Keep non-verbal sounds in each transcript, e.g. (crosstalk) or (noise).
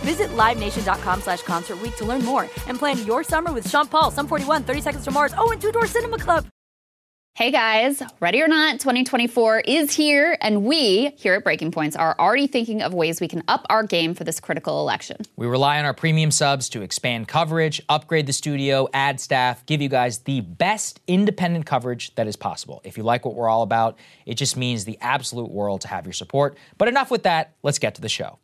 Visit LiveNation.com slash Concert Week to learn more and plan your summer with Sean Paul, Sum 41, 30 Seconds to Mars, oh, and Two Door Cinema Club. Hey guys, ready or not, 2024 is here, and we here at Breaking Points are already thinking of ways we can up our game for this critical election. We rely on our premium subs to expand coverage, upgrade the studio, add staff, give you guys the best independent coverage that is possible. If you like what we're all about, it just means the absolute world to have your support. But enough with that, let's get to the show.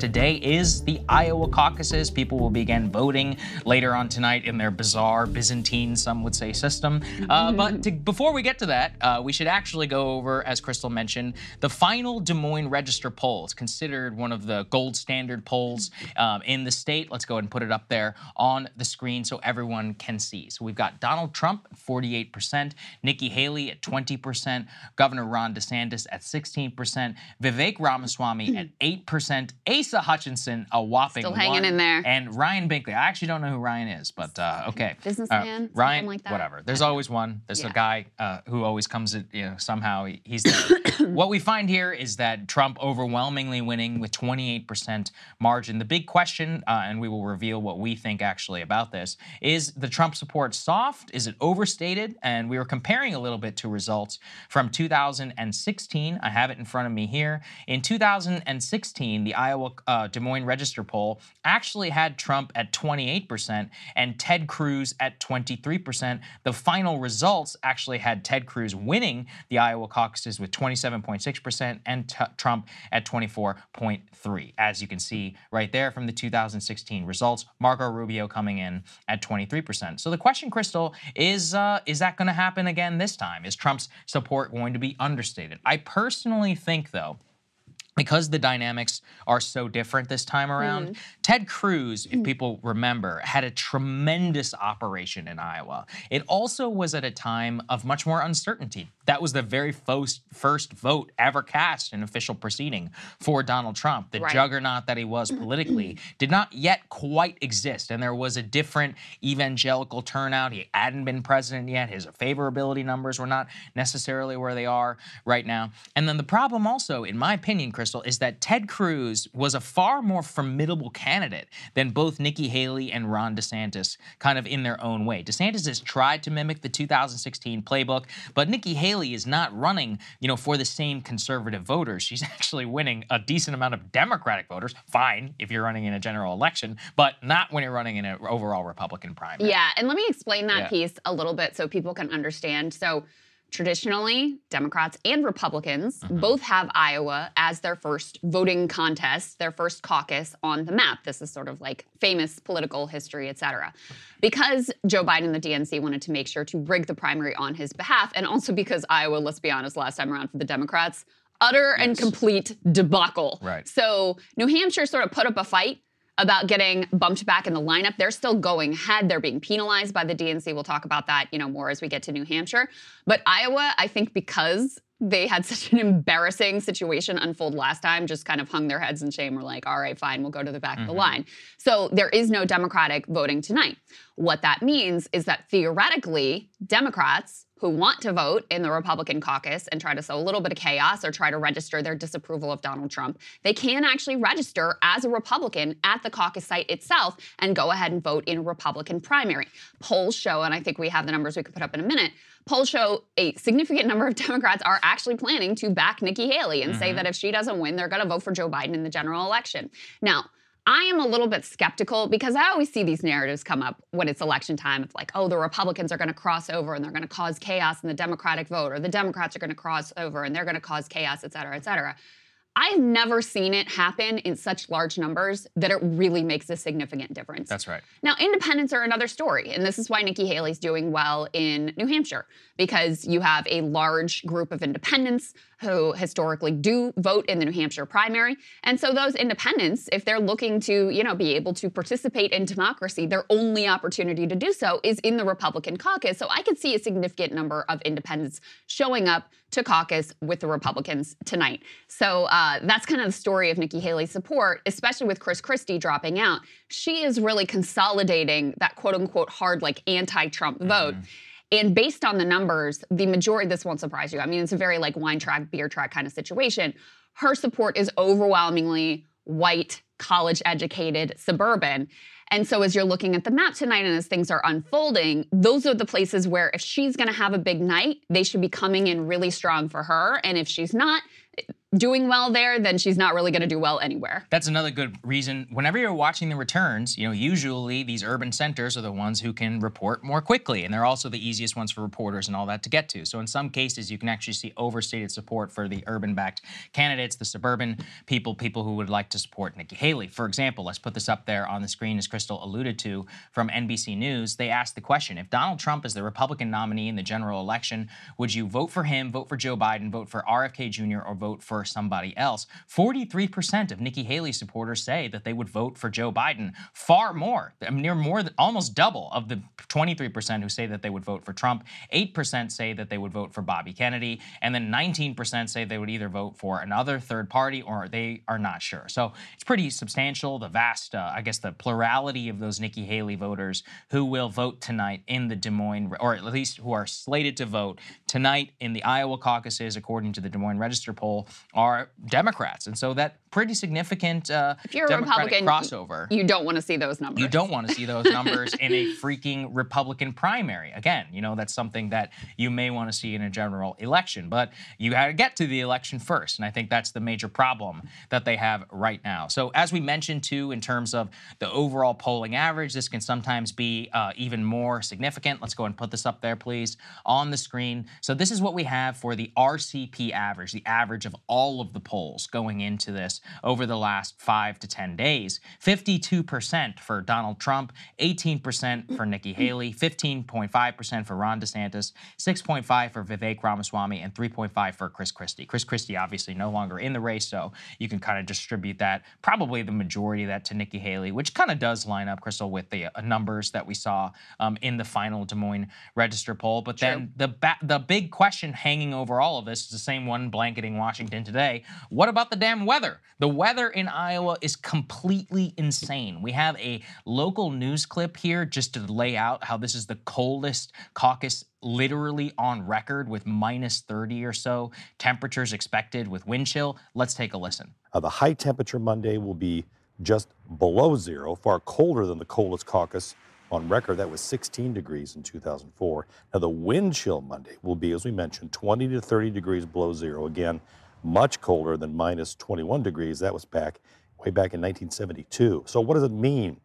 Today is the Iowa caucuses. People will begin voting later on tonight in their bizarre Byzantine, some would say, system. Uh, but to, before we get to that, uh, we should actually go over, as Krystal mentioned, the final Des Moines Register poll. It's considered one of the gold standard polls um, in the state. Let's go ahead and put it up there on the screen so everyone can see. So we've got Donald Trump at 48%, Nikki Haley at 20%, Governor Ron DeSantis at 16%, Vivek Ramaswamy at 8%, Hutchinson a whopping Still hanging one, in there. and Ryan Binkley. I actually don't know who Ryan is, but uh, okay. Businessman, Uh, Ryan, something like that. whatever. There's always one. There's Yeah. a guy uh, who always comes, in, you know, somehow he's there. (coughs) what we find here is that Trump overwhelmingly winning with 28% margin. The big question, uh, and we will reveal what we think actually about this, is the Trump support soft? Is it overstated? And we were comparing a little bit to results from 2016. I have it in front of me here. In 2016, the Iowa uh, Des Moines Register poll actually had Trump at 28% and Ted Cruz at 23%. The final results actually had Ted Cruz winning the Iowa caucuses with 27.6% and Trump at 24.3. As you can see right there from the 2016 results, Marco Rubio coming in at 23%. So the question, Krystal, is uh, is that going to happen again this time? Is Trump's support going to be understated? I personally think, though, because the dynamics are so different this time around, mm. Ted Cruz, if mm. people remember, had a tremendous operation in Iowa. It also was at a time of much more uncertainty. That was the very first, first vote ever cast in official proceeding for Donald Trump. The Right. juggernaut that he was (clears throat) politically did not yet quite exist. And there was a different evangelical turnout. He hadn't been president yet. His favorability numbers were not necessarily where they are right now. And then the problem also, in my opinion, Krystal, is that Ted Cruz was a far more formidable candidate than both Nikki Haley and Ron DeSantis, kind of in their own way. DeSantis has tried to mimic the 2016 playbook, but Nikki Haley is not running, you know, for the same conservative voters. She's (laughs) actually winning a decent amount of Democratic voters. Fine if you're running in a general election, but not when you're running in an overall Republican primary. Yeah, and let me explain that Yeah. piece a little bit so people can understand. So, traditionally, Democrats and Republicans Mm-hmm. both have Iowa as their first voting contest, their first caucus on the map. This is sort of like famous political history, et cetera. Because Joe Biden the DNC wanted to make sure to rig the primary on his behalf, and also because Iowa, let's be honest, last time around for the Democrats, utter and complete debacle. Right. So New Hampshire sort of put up a fight about getting bumped back in the lineup. They're still going ahead. They're being penalized by the DNC. We'll talk about that, you know, more as we get to New Hampshire. But Iowa, I think because They had (laughs) such an embarrassing situation unfold last time, just kind of hung their heads in shame. We're like, all right, fine, we'll go to the back of the mm-hmm. line. So there is no Democratic voting tonight. What that means is that theoretically, Democrats who want to vote in the Republican caucus and try to sow a little bit of chaos or try to register their disapproval of Donald Trump, they can actually register as a Republican at the caucus site itself and go ahead and vote in a Republican primary. Polls show, and I think we have the numbers we can put up in a minute, polls show a significant number of (laughs) Democrats are actually planning to back Nikki Haley and say mm-hmm. that if she doesn't win, they're going to vote for Joe Biden in the general election. Now, I am a little bit skeptical because I always see these narratives come up when it's election time. It's like, oh, the Republicans are going to cross over and they're going to cause chaos in the Democratic vote, or the Democrats are going to cross over and they're going to cause chaos, et cetera, et cetera. I've never seen it happen in such large numbers that it really makes a significant difference. That's right. Now, independents are another story, and this is why Nikki Haley's doing well in New Hampshire because you have a large group of independents who historically do vote in the New Hampshire primary. And so those independents, if they're looking to, you know, be able to participate in democracy, their only opportunity to do so is in the Republican caucus. So I could see a significant number of independents showing up to caucus with the Republicans tonight. So uh, that's kind of the story of Nikki Haley's support, especially with Chris Christie dropping out. She is really consolidating that quote unquote hard, like anti Trump vote. And based on the numbers, the majority, this won't surprise you. I mean, it's a very like wine track, beer track kind of situation. Her support is overwhelmingly white, college educated, suburban. And so as you're looking at the map tonight and as things are unfolding, those are the places where if she's going to have a big night, they should be coming in really strong for her. And if she's not doing well there, then she's not really going to do well anywhere. That's another good reason. Whenever you're watching the returns, you know, usually these urban centers are the ones who can report more quickly, and they're also the easiest ones for reporters and all that to get to. So in some cases, you can actually see overstated support for the urban-backed candidates, the suburban people, people who would like to support Nikki Haley. For example, let's put this up there on the screen, as Krystal alluded to from NBC News. They asked the question: If Donald Trump is the Republican nominee in the general election, would you vote for him, vote for Joe Biden, vote for RFK Jr., or vote for somebody else. 43% of Nikki Haley supporters say that they would vote for Joe Biden. Far more, near more than almost double of the 23% who say that they would vote for Trump. 8% say that they would vote for Bobby Kennedy. And then 19% say they would either vote for another third party or they are not sure. So it's pretty substantial. The vast, uh, I guess, the plurality of those Nikki Haley voters who will vote tonight in the Des Moines, or at least who are slated to vote tonight in the Iowa caucuses, according to the Des Moines Register poll, are Democrats, and so that pretty significant uh, If you're a Democratic Republican, crossover. you don't want to see those numbers. You don't want to see those numbers in a freaking Republican primary. Again, you know, that's something that you may want to see in a general election, but you got to get to the election first. And I think that's the major problem that they have right now. So, as we mentioned, too, in terms of the overall polling average, this can sometimes be uh, even more significant. Let's go and put this up there, please, on the screen. So, this is what we have for the RCP average, the average of all of the polls going into this over the last five to 10 days 52% for Donald Trump, 18% for Nikki Haley, 15.5% for Ron DeSantis, 6.5 for Vivek Ramaswamy, and 3.5 for Chris Christie. Chris Christie obviously no longer in the race, so you can kind of distribute that, probably the majority of that to Nikki Haley, which kind of does line up, Krystal, with the uh, numbers that we saw um, in the final Des Moines Register poll. But then the ba- the big question hanging over all of this is the same one blanketing Washington today. What about the damn weather? The weather in Iowa is completely insane. We have a local news clip here just to lay out how this is the coldest caucus literally on record with minus 30 or so temperatures expected with wind chill. Let's take a listen. Uh, the high temperature Monday will be just below zero, far colder than the coldest caucus on record. That was 16 degrees in 2004. Now, the wind chill Monday will be, as we mentioned, 20 to 30 degrees below zero. Again, much colder than minus 21 degrees. That was back way back in 1972. So, what does it mean?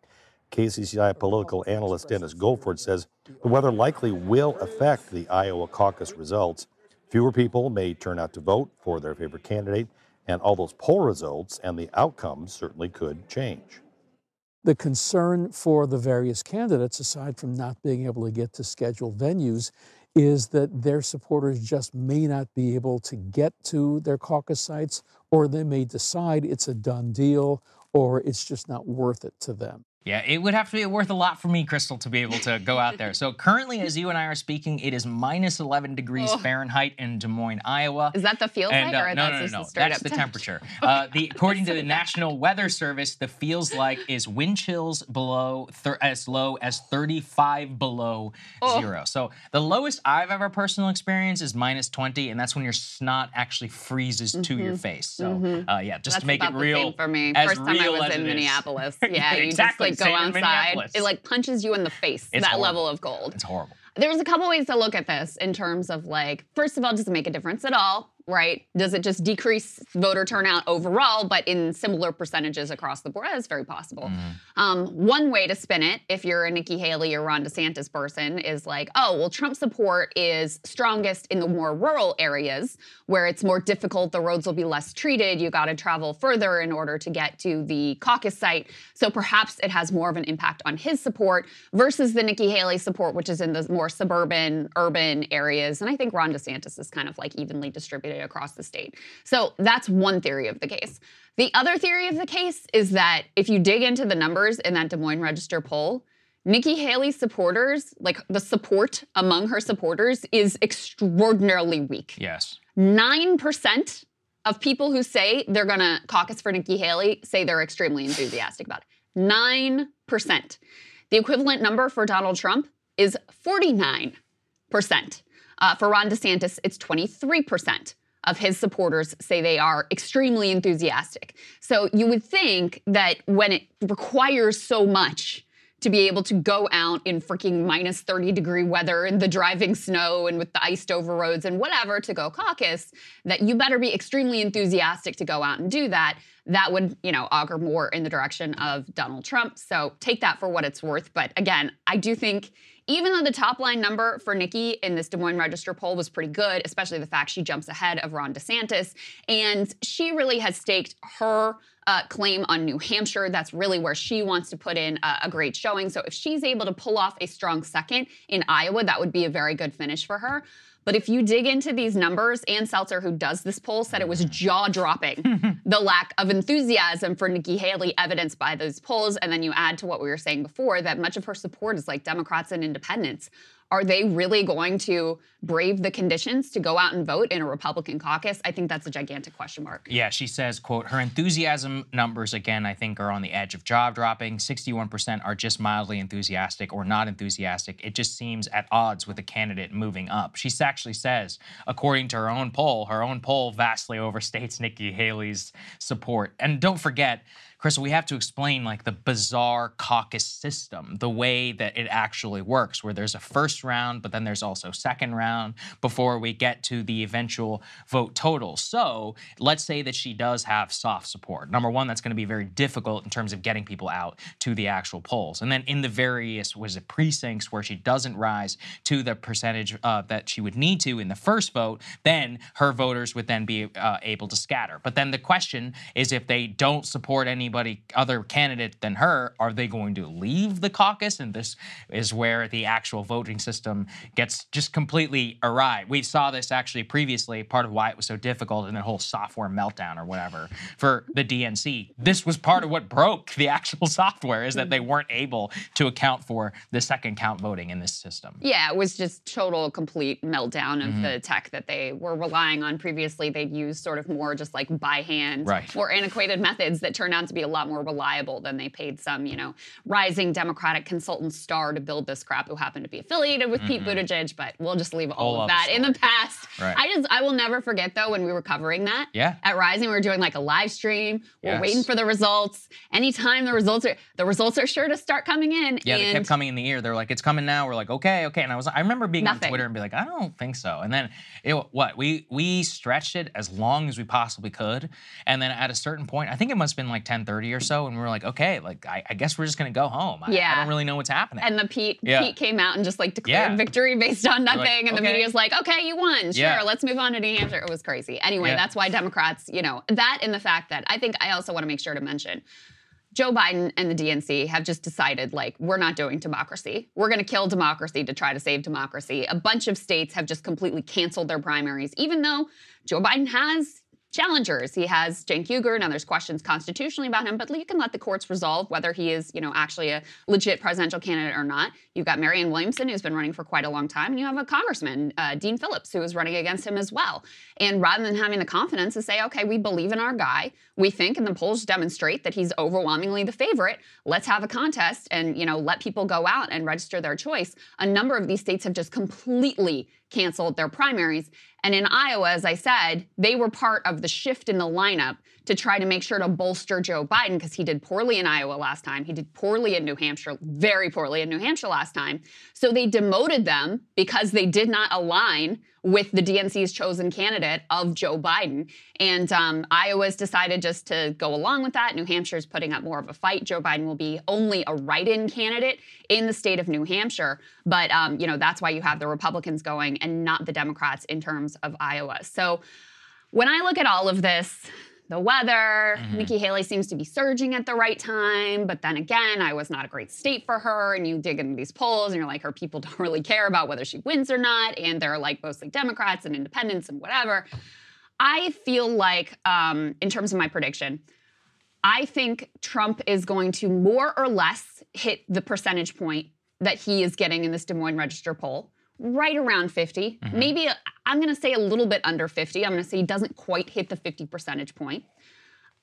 KCCI political analyst Dennis Goldford says the weather likely will affect the Iowa caucus results. Fewer people may turn out to vote for their favorite candidate, and all those poll results and the outcomes certainly could change. The concern for the various candidates, aside from not being able to get to scheduled venues, is that their supporters just may not be able to get to their caucus sites, or they may decide it's a done deal or it's just not worth it to them. Yeah, it would have to be worth a lot for me, Krystal, to be able to go out there. So currently, as you and I are speaking, it is minus 11 degrees Oh. Fahrenheit in Des Moines, Iowa. Is that the feels And, like, uh, or no, no, no, no. That's the temperature. Uh, the (laughs) according to the National Weather Service, the feels like is wind chills below as low as 35 below Oh. zero. So the lowest I've ever personal experienced is minus 20, and that's when your snot actually freezes to your Mhm. face. So Mhm. uh, yeah, just That's to make about it the real. for me. First time I was in. Minneapolis. (laughs) Yeah, you exactly. just like go same outside. It like punches you in the face. It's that horrible. level of gold. It's horrible. There's a couple ways to look at this in terms of like, first of all, does it make a difference at all? Right? Does it just decrease voter turnout overall, but in similar percentages across the board? That's very possible. Um, one way to spin it, if you're a Nikki Haley or Ron DeSantis person, is like, oh, well, Trump support is strongest in the more rural areas where it's more difficult. The roads will be less treated. You got to travel further in order to get to the caucus site. So perhaps it has more of an impact on his support versus the Nikki Haley support, which is in the more suburban, urban areas. And I think Ron DeSantis is kind of like evenly distributed across the state. So that's one theory of the case. The other theory of the case is that if you dig into the numbers in that Des Moines Register poll, Nikki Haley's supporters, like the support among her supporters, is extraordinarily weak. Yes. 9% of people who say they're going to caucus for Nikki Haley say they're extremely enthusiastic about it. 9%. The equivalent number for Donald Trump is 49%. Uh, for Ron DeSantis, it's 23% of his supporters say they are extremely enthusiastic. So you would think that when it requires so much to be able to go out in freaking minus 30 degree weather and the driving snow and with the iced over roads and whatever to go caucus, that you better be extremely enthusiastic to go out and do that. That would, you know, augur more in the direction of Donald Trump. So take that for what it's worth. But again, I do think even though the top line number for Nikki in this Des Moines Register poll was pretty good, especially the fact she jumps ahead of Ron DeSantis, and she really has staked her uh, claim on New Hampshire. That's really where she wants to put in a, a great showing. So if she's able to pull off a strong second in Iowa, that would be a very good finish for her. But if you dig into these numbers, Ann Selzer, who does this poll, said it was mm. jaw dropping (laughs) the lack of enthusiasm for Nikki Haley, evidenced by those polls. And then you add to what we were saying before that much of her support is like Democrats and independents. Are they really going to brave the conditions to go out and vote in a Republican caucus? I think that's a gigantic question mark. Yeah, she says, quote, her enthusiasm numbers, again, I think are on the edge of jaw dropping. 61% are just mildly enthusiastic or not enthusiastic. It just seems at odds with the candidate moving up. She actually says, according to her own poll, her own poll vastly overstates Nikki Haley's support. And don't forget, Krystal, we have to explain like the bizarre caucus system, the way that it actually works, where there's a first round, but then there's also second round before we get to the eventual vote total. So let's say that she does have soft support. Number one, that's going to be very difficult in terms of getting people out to the actual polls. And then in the various was it precincts where she doesn't rise to the percentage uh, that she would need to in the first vote, then her voters would then be uh, able to scatter. But then the question is if they don't support anybody other candidate than her, are they going to leave the caucus? And this is where the actual voting system gets just completely awry. We saw this actually previously, part of why it was so difficult in the whole software meltdown or whatever for the DNC. This was part of what broke the actual (laughs) software is that they weren't able to account for the second count voting in this system. Yeah, it was just total complete meltdown of Mhm. the tech that they were relying on previously. They'd used sort of more just like by hand, Right. more antiquated methods that turned out to be a lot more reliable than they paid some, you know, rising Democratic consultant star to build this crap who happened to be affiliated with Pete Mhm. Buttigieg. But we'll just leave all Whole of that in the past. Right. I just I will never forget though when we were covering that. Yeah. At Rising, we were doing like a live stream. We're Yes. waiting for the results. Anytime the results are the results are sure to start coming in. Yeah, they kept coming in the ear. They're like, "It's coming now." We're like, "Okay, okay." And I was, I remember being Nothing. on Twitter and be like, "I don't think so." And then, it, what we we stretched it as long as we possibly could, and then at a certain point, I think it must have been like 10:30 or so, and we were like, "Okay, like I, I guess we're just gonna go home." I, I don't really know what's happening. And the Pete Yeah. Pete came out and just like declared Yeah. victory based on They're like, nothing, and the okay. media's like, "Okay, you won. Sure, Yeah. let's move on to New Hampshire." It was crazy. Anyway, Yeah. that's why Democrats, you know, that and the fact that I think I also want to make sure to mention. Joe Biden and the DNC have just decided, like, we're not doing democracy. We're going to kill democracy to try to save democracy. A bunch of states have just completely canceled their primaries, even though Joe Biden has challengers. He has Cenk Uygur. Now there's questions constitutionally about him, but you can let the courts resolve whether he is, you know, actually a legit presidential candidate or not. You've got Marianne Williamson, who's been running for quite a long time, and you have a congressman, uh, Dean Phillips, who is running against him as well. And rather than having the confidence to say, okay, we believe in our guy, we think, and the polls demonstrate that he's overwhelmingly the favorite. Let's have a contest and you know let people go out and register their choice. A number of these states have just completely canceled their primaries. And in Iowa, as I said, they were part of the shift in the lineup to try to make sure to bolster Joe Biden because he did poorly in Iowa last time. He did poorly in New Hampshire, very poorly in New Hampshire last time. So they demoted them because they did not align with the DNC's chosen candidate of Joe Biden. And um, Iowa's decided just to go along with that. New Hampshire's putting up more of a fight. Joe Biden will be only a write-in candidate in the state of New Hampshire. But um, you know that's why you have the Republicans going and not the Democrats in terms of Iowa. So when I look at all of this, the weather. Mm-hmm. Nikki Haley seems to be surging at the right time, but then again, I was not a great state for her. And you dig into these polls, and you're like, her people (laughs) don't really care about whether she wins or not, and they're like mostly Democrats and independents and whatever. I feel like, um, in terms of my prediction, I think Trump is going to more or less hit the percentage point that he is getting in this Des Moines Register poll, right around 50. Mm-hmm. Maybe i I'm going to say a little bit under 50. I'm going to say he doesn't quite hit the 50 percentage point.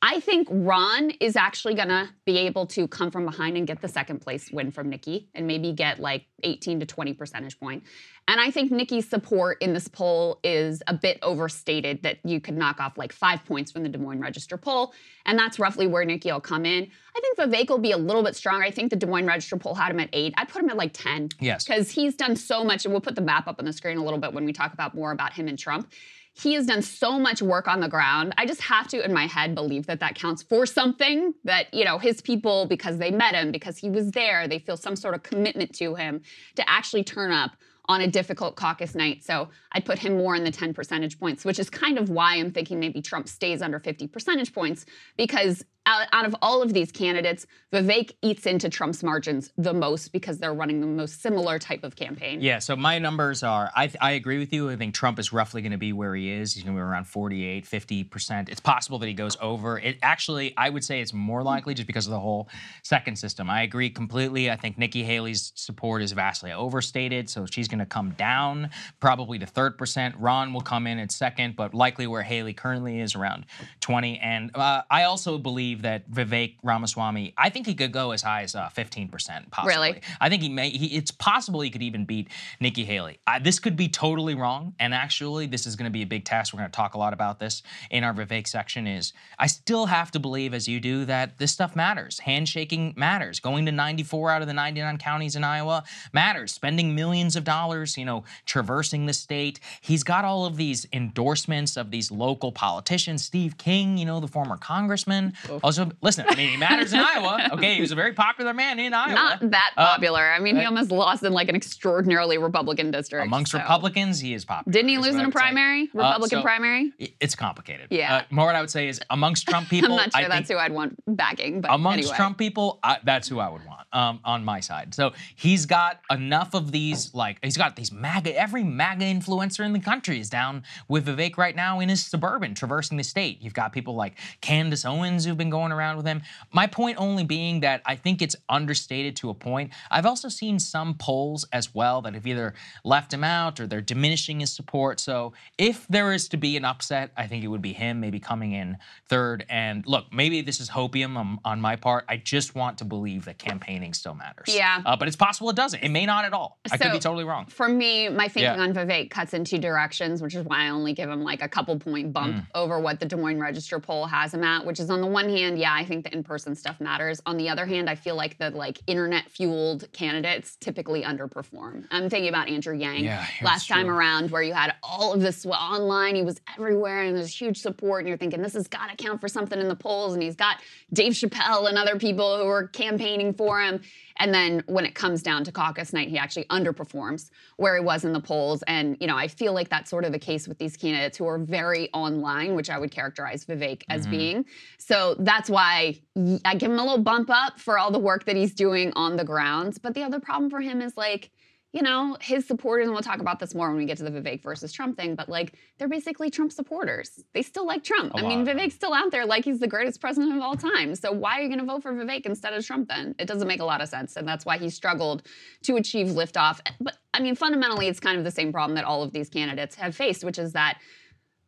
I think Ron is actually going to be able to come from behind and get the second place win from Nikki and maybe get like 18 to 20 percentage point. And I think Nikki's support in this poll is a bit overstated that you could knock off like five points from the Des Moines Register poll. And that's roughly where Nikki will come in. I think Vivek will be a little bit stronger. I think the Des Moines Register poll had him at eight. I'd put him at like 10. Yes. Because he's done so much, and we'll put the map up on the screen a little bit when we talk about more about him and Trump. He has done so much work on the ground. I just have to, in my head, believe that that counts for something. That, you know, his people, because they met him, because he was there, they feel some sort of commitment to him to actually turn up on a difficult caucus night. So I'd put him more in the 10 percentage points, which is kind of why I'm thinking maybe Trump stays under 50 percentage points because out, out of all of these candidates, Vivek eats into Trump's margins the most because they're running the most similar type of campaign. Yeah, so my numbers are I, I agree with you. I think Trump is roughly going to be where he is. He's going to be around 48, 50%. It's possible that he goes over. It actually, I would say it's more likely just because of the whole second system. I agree completely. I think Nikki Haley's support is vastly overstated, so she's going to come down probably to third percent. Ron will come in at second, but likely where Haley currently is around 20. And uh, I also believe that Vivek Ramaswamy, I think he could go as high as uh, 15% possibly. Really? I think he may. He, it's possible he could even beat Nikki Haley. I, this could be totally wrong, and actually, this is going to be a big test. We're going to talk a lot about this in our Vivek section. Is I still have to believe, as you do, that this stuff matters. Handshaking matters. Going to 94 out of the 99 counties in Iowa matters. Spending millions of dollars, you know, traversing the state. He's got all of these endorsements of these local politicians. Steve King, you know, the former congressman. Also, listen, I mean, he matters in (laughs) Iowa. Okay, he was a very popular man in Iowa. Not that popular. I mean, he almost lost in like an extraordinarily Republican district. Amongst so. Republicans, he is popular. Didn't he lose in a would say. primary? Uh, Republican so primary? It's complicated. Yeah. Uh, more what I would say is amongst Trump (laughs) people. I'm not sure I that's who I'd want backing, but amongst anyway. Trump people, I, that's who I would want um, on my side. So he's got enough of these, like he's got these MAGA. Every MAGA influencer in the country is down with Vivek right now in his suburban, traversing the state. You've got people like Candace Owens who've been going around with him. My point only being that I think it's understated to a point. I've also seen some polls as well that have either left him out or they're diminishing his support. So if there is to be an upset, I think it would be him maybe coming in third. And look, maybe this is hopium on, my part. I just want to believe that campaigning still matters. Yeah. Uh, but it's possible it doesn't. It may not at all. I could be totally wrong. For me, my thinking Yeah. on Vivek cuts in two directions, which is why I only give him like a couple point bump Mm. over what the Des Moines Register poll has him at. Which is on the one hand, yeah, I think the in-person stuff matters. On the other hand, I feel like the like internet-fueled candidates typically underperform. I'm thinking about Andrew Yang Yeah, last time true. around, where you had all of this online. He was everywhere, and there's huge support, and you're thinking this has got to count for something in the polls. And he's got Dave Chappelle and other people who are campaigning for him. And then when it comes down to caucus night, he actually underperforms where he was in the polls. And, you know, I feel like that's sort of the case with these candidates who are very online, which I would characterize Vivek as Mhm. being. So that's why I give him a little bump up for all the work that he's doing on the ground. But the other problem for him is like, you know, his supporters, and we'll talk about this more when we get to the Vivek versus Trump thing, but like they're basically Trump supporters. They still like Trump. A I lot mean. Vivek's still out there like he's the greatest president of all time. So why are you going to vote for Vivek instead of Trump then? It doesn't make a lot of sense. And that's why he struggled to achieve liftoff. But I mean, fundamentally, it's kind of the same problem that all of these candidates have faced, which is that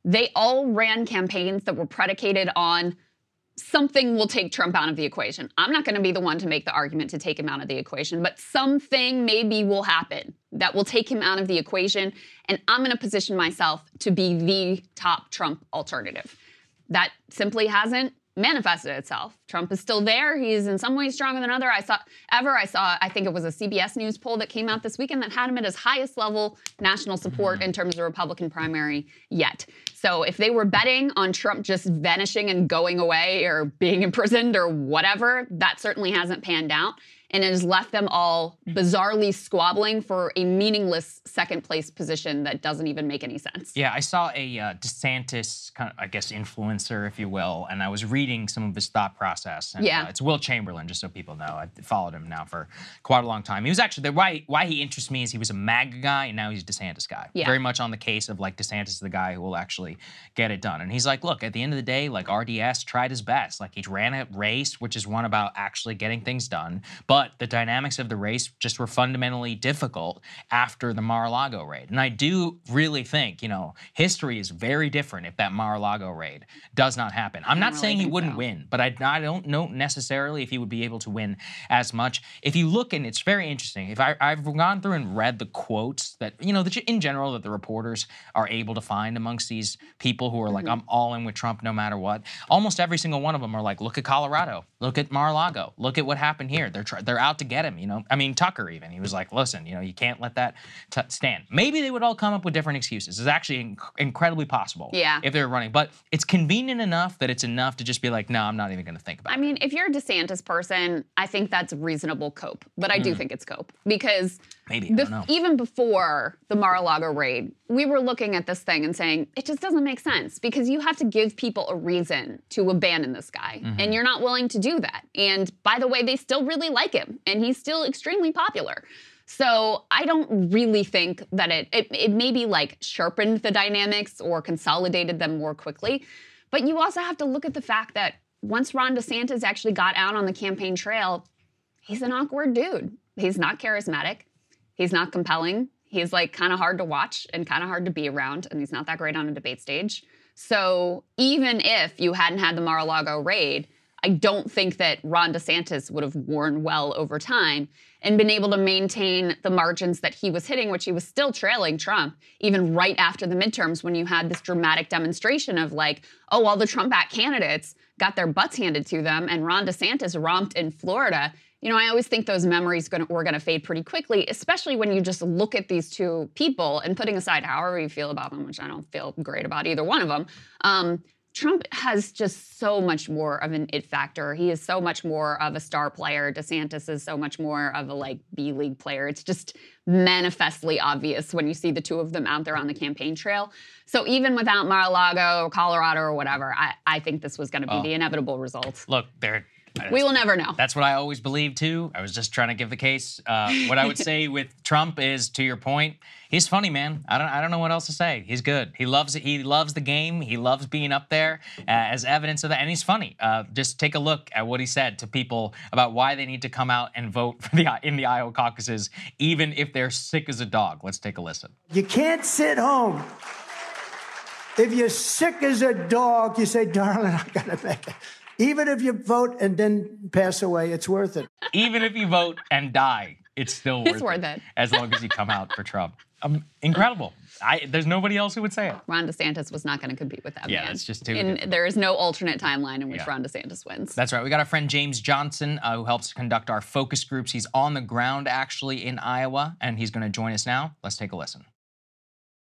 they all ran campaigns that were predicated on something will take Trump out of the equation. I'm not going to be the one to make the argument to take him out of the equation, but something maybe will happen that will take him out of the equation. And I'm going to position myself to be the top Trump alternative. That simply hasn't manifested itself. Trump is still there. He's in some ways stronger than other. I saw ever. I saw. I think it was a CBS News poll that came out this weekend that had him at his highest level national support mm-hmm. in terms of Republican primary yet. So if they were betting on Trump just vanishing and going away or being imprisoned or whatever, that certainly hasn't panned out. And it has left them all bizarrely squabbling for a meaningless second place position that doesn't even make any sense. Yeah, I saw a uh, DeSantis, kind of, I guess, influencer, if you will, and I was reading some of his thought process. And, Yeah. uh, it's Will Chamberlain, just so people know. I followed him now for quite a long time. He was actually the why why he interests me is he was a MAGA guy and now he's a DeSantis guy. Yeah. Very much on the case of like DeSantis is the guy who will actually get it done. And he's like, look, at the end of the day, like RDS tried his best. Like he ran a race, which is one about actually getting things done. But the dynamics of the race just were fundamentally difficult after the Mar-a-Lago raid. And I do really think, you know, history is very different if that Mar-a-Lago raid does not happen. I'm not really saying he wouldn't so. win, but I, I don't know necessarily if he would be able to win as much. If you look, and it's very interesting, if I, I've gone through and read the quotes that, you know, that in general that the reporters are able to find amongst these people who are like, Mm-hmm. I'm all in with Trump no matter what. Almost every single one of them are like, look at Colorado, look at Mar-a-Lago, look at what happened here. They're try- they're out to get him. You know, I mean Tucker even he was like, listen, you know, you can't let that t- stand. Maybe they would all come up with different excuses. It's actually inc- incredibly possible. Yeah. If they're running, but it's convenient enough that it's enough to just be like, no, I'm not even going to think about. It. I mean, if you're a DeSantis person, I think that's reasonable cope. But I do mm. think it's cope because. Maybe I bef- even before the Mar-a-Lago raid, we were looking at this thing and saying it just doesn't make sense because you have to give people a reason to abandon this guy, Mm-hmm. and you're not willing to do that. And by the way, they still really like him, and he's still extremely popular. So I don't really think that it, it it maybe like sharpened the dynamics or consolidated them more quickly. But you also have to look at the fact that once Ron DeSantis actually got out on the campaign trail, he's an awkward dude. He's not charismatic. He's not compelling. He's like kind of hard to watch and kind of hard to be around, and he's not that great on a debate stage. So even if you hadn't had the Mar-a-Lago raid, I don't think that Ron DeSantis would have worn well over time and been able to maintain the margins that he was hitting, which he was still trailing Trump, even right after the midterms when you had this dramatic demonstration of like, oh, all the Trump backed candidates got their butts handed to them and Ron DeSantis romped in Florida. You know, I always think those memories gonna, were going to fade pretty quickly, especially when you just look at these two people and putting aside however you feel about them, which I don't feel great about either one of them. Um, Trump has just so much more of an it factor. He is so much more of a star player. DeSantis is so much more of a like B league player. It's just manifestly obvious when you see the two of them out there on the campaign trail. So even without Mar-a-Lago or Colorado or whatever, I, I think this was going to be Oh. the inevitable result. Look, there. We will never know. That's what I always believed too. I was just trying to give the case. Uh, what I would (laughs) say with Trump is, to your point, he's funny, man. I don't, I don't know what else to say. He's good. He loves it. He loves the game. He loves being up there uh, as evidence of that, and he's funny. Uh, just take a look at what he said to people about why they need to come out and vote for the in the Iowa caucuses, even if they're sick as a dog. Let's take a listen. You can't sit home. If you're sick as a dog, you say, darling, I gotta make it. Even if you vote and then pass away, it's worth it. Even if you vote and die, it's still worth, It's worth it. as long as you come out for Trump. Um, incredible. I, there's nobody else who would say it. Ron DeSantis was not going to compete with that Yeah, man. it's just too And there is no alternate timeline in which Yeah. Ron DeSantis wins. That's right. We got our friend James Johnson, uh, who helps conduct our focus groups. He's on the ground actually in Iowa, and he's going to join us now. Let's take a listen.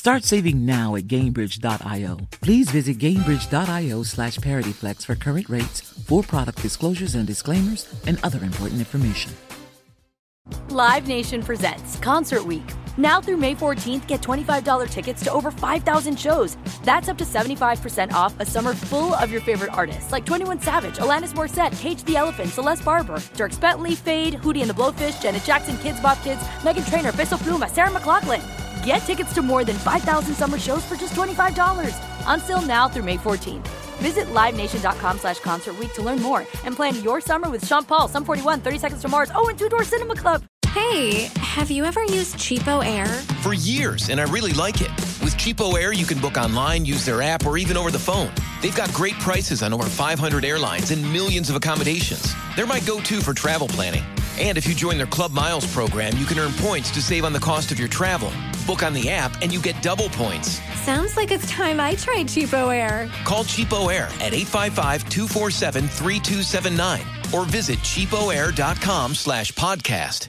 Start saving now at Gainbridge.io. Please visit Gainbridge.io slash ParityFlex for current rates, for product disclosures and disclaimers, and other important information. Live Nation presents Concert Week. Now through May 14th, get $25 tickets to over 5,000 shows. That's up to 75% off a summer full of your favorite artists like 21 Savage, Alanis Morissette, Cage the Elephant, Celeste Barber, Dierks Bentley, Feid, Hootie and the Blowfish, Janet Jackson, Kidz Bop Kids, Meghan Trainor, Peso Pluma, Sarah McLachlan. Get tickets to more than 5,000 summer shows for just $25. Until now through May 14th. Visit LiveNation.com slash Concert Week to learn more and plan your summer with Sean Paul, Sum 41, 30 Seconds to Mars, oh, and Two Door Cinema Club. Hey, have you ever used Cheapo Air? For years, and I really like it. With Cheapo Air, you can book online, use their app, or even over the phone. They've got great prices on over 500 airlines and millions of accommodations. They're my go to for travel planning. And if you join their Club Miles program, you can earn points to save on the cost of your travel. Book on the app, and you get double points. Sounds like it's time I tried Cheapo Air. Call Cheapo Air at 855-247-3279 or visit cheapoair.com slash podcast.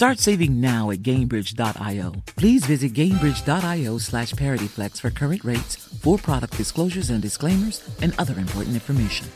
Start saving now at Gainbridge.io. Please visit Gainbridge.io slash ParityFlex for current rates, for product disclosures and disclaimers, and other important information.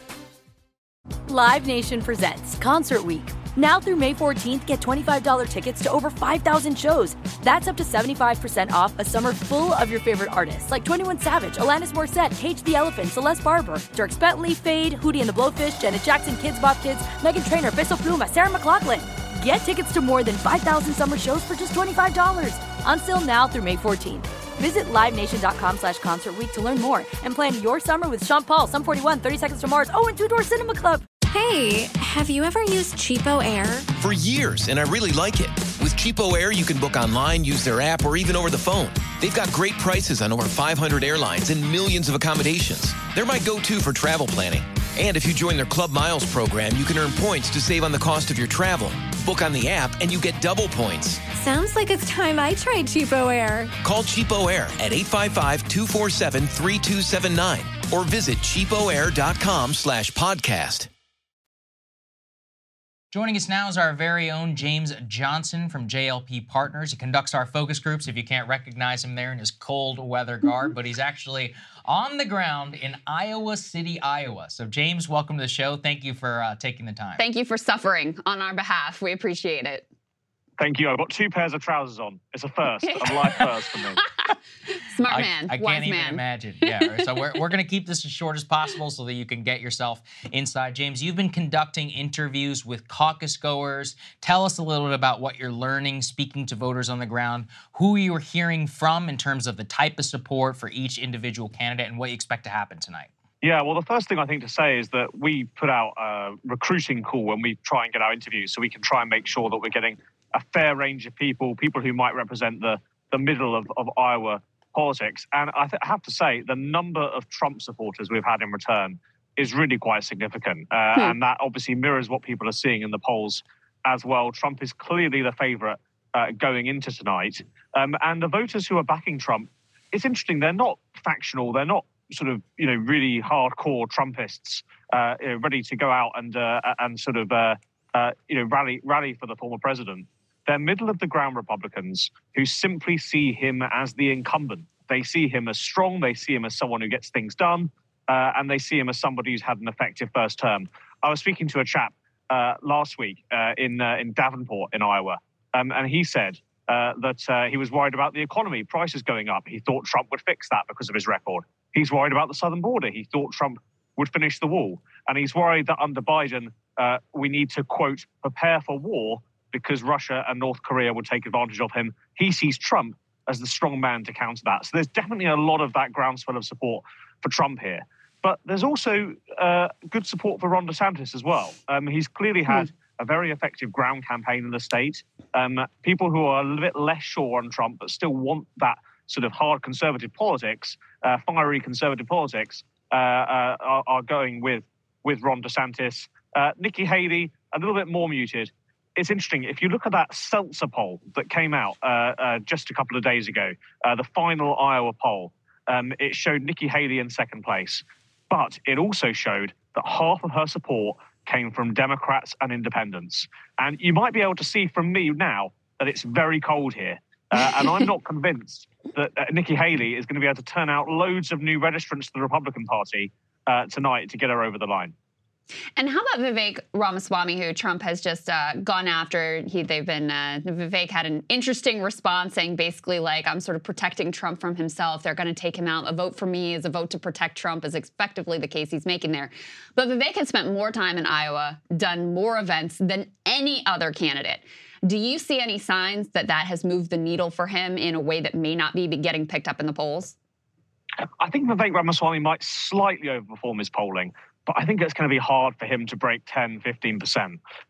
Live Nation presents Concert Week. Now through May 14th, get $25 tickets to over 5,000 shows. That's up to 75% off a summer full of your favorite artists like 21 Savage, Alanis Morissette, Cage the Elephant, Celeste Barber, Dierks Bentley, Feid, Hootie and the Blowfish, Janet Jackson, Kidz Bop Kids, Meghan Trainor, Peso Pluma, Sarah McLachlan. Get tickets to more than 5,000 summer shows for just $25. Until now through May 14th. Visit LiveNation.com slash Concert Week to learn more and plan your summer with Sean Paul, Sum 41, 30 Seconds to Mars, oh, and Two Door Cinema Club. Hey, have you ever used Cheapo Air? For years, and I really like it. With Cheapo Air, you can book online, use their app, or even over the phone. They've got great prices on over 500 airlines and millions of accommodations. They're my go to for travel planning. And if you join their Club Miles program, you can earn points to save on the cost of your travel. Book on the app, and you get double points. Sounds like it's time I tried Cheapo Air. Call Cheapo Air at 855-247-3279 or visit cheapoair.com slash podcast. Joining us now is our very own James Johnson from JLP Partners. He conducts our focus groups, if you can't recognize him there in his cold weather garb, but he's actually on the ground in Iowa City, Iowa. So, James, welcome to the show. Thank you for uh, taking the time. Thank you for suffering on our behalf. We appreciate it. Thank you. I've got two pairs of trousers on. It's a first, a (laughs) life first for me. Smart I, man, I wise can't even man. imagine. Yeah. So we're, we're going to keep this as short as possible so that you can get yourself inside. James, you've been conducting interviews with caucus goers. Tell us a little bit about what you're learning, speaking to voters on the ground, who you're hearing from in terms of the type of support for each individual candidate, and what you expect to happen tonight. Yeah, well, the first thing I think to say is that we put out a recruiting call when we try and get our interviews so we can try and make sure that we're getting a fair range of people, people who might represent the, the middle of, of Iowa politics. And I, th- I have to say, the number of Trump supporters we've had in return is really quite significant. Uh, Hmm. And that obviously mirrors what people are seeing in the polls as well. Trump is clearly the favorite uh, going into tonight. Um, and the voters who are backing Trump, it's interesting, they're not factional, they're not sort of, you know, really hardcore Trumpists uh, you know, ready to go out and, uh, and sort of, uh, uh, you know, rally, rally for the former president. They're middle of the ground Republicans who simply see him as the incumbent they see him as strong. They see him as someone who gets things done, uh, and they see him as somebody who's had an effective first term. I was speaking to a chap uh, last week uh, in uh, in Davenport in Iowa, um, and he said uh, that uh, he was worried about the economy, prices going up. He thought Trump would fix that because of his record. He's worried about the southern border. He thought Trump would finish the wall, and he's worried that under Biden we need to quote prepare for war because Russia and North Korea would take advantage of him. He sees Trump as the strong man to counter that. So there's definitely a lot of that groundswell of support for Trump here. But there's also uh, good support for Ron DeSantis as well. Um, he's clearly had a very effective ground campaign in the state. Um, people who are a little bit less sure on Trump but still want that sort of hard conservative politics, uh, fiery conservative politics, uh, uh are, are, going with with Ron DeSantis. Uh, Nikki Haley, a little bit more muted it's interesting. If you look at that Selzer poll that came out uh, uh, just a couple of days ago, uh, the final Iowa poll, um, it showed Nikki Haley in second place. But it also showed that half of her support came from Democrats and independents. And you might be able to see from me now that it's very cold here. Uh, and I'm not (laughs) convinced that uh, Nikki Haley is going to be able to turn out loads of new registrants to the Republican Party uh, tonight to get her over the line. And how about Vivek Ramaswamy, who Trump has just uh, gone after? He, they've been uh, Vivek had an interesting response, saying basically like, "I'm sort of protecting Trump from himself. They're going to take him out. A vote for me is a vote to protect Trump." Is effectively the case he's making there. But Vivek has spent more time in Iowa, done more events than any other candidate. Do you see any signs that that has moved the needle for him in a way that may not be getting picked up in the polls? I think Vivek Ramaswamy might slightly overperform his polling, but I think it's going to be hard for him to break 10, 15%. Uh,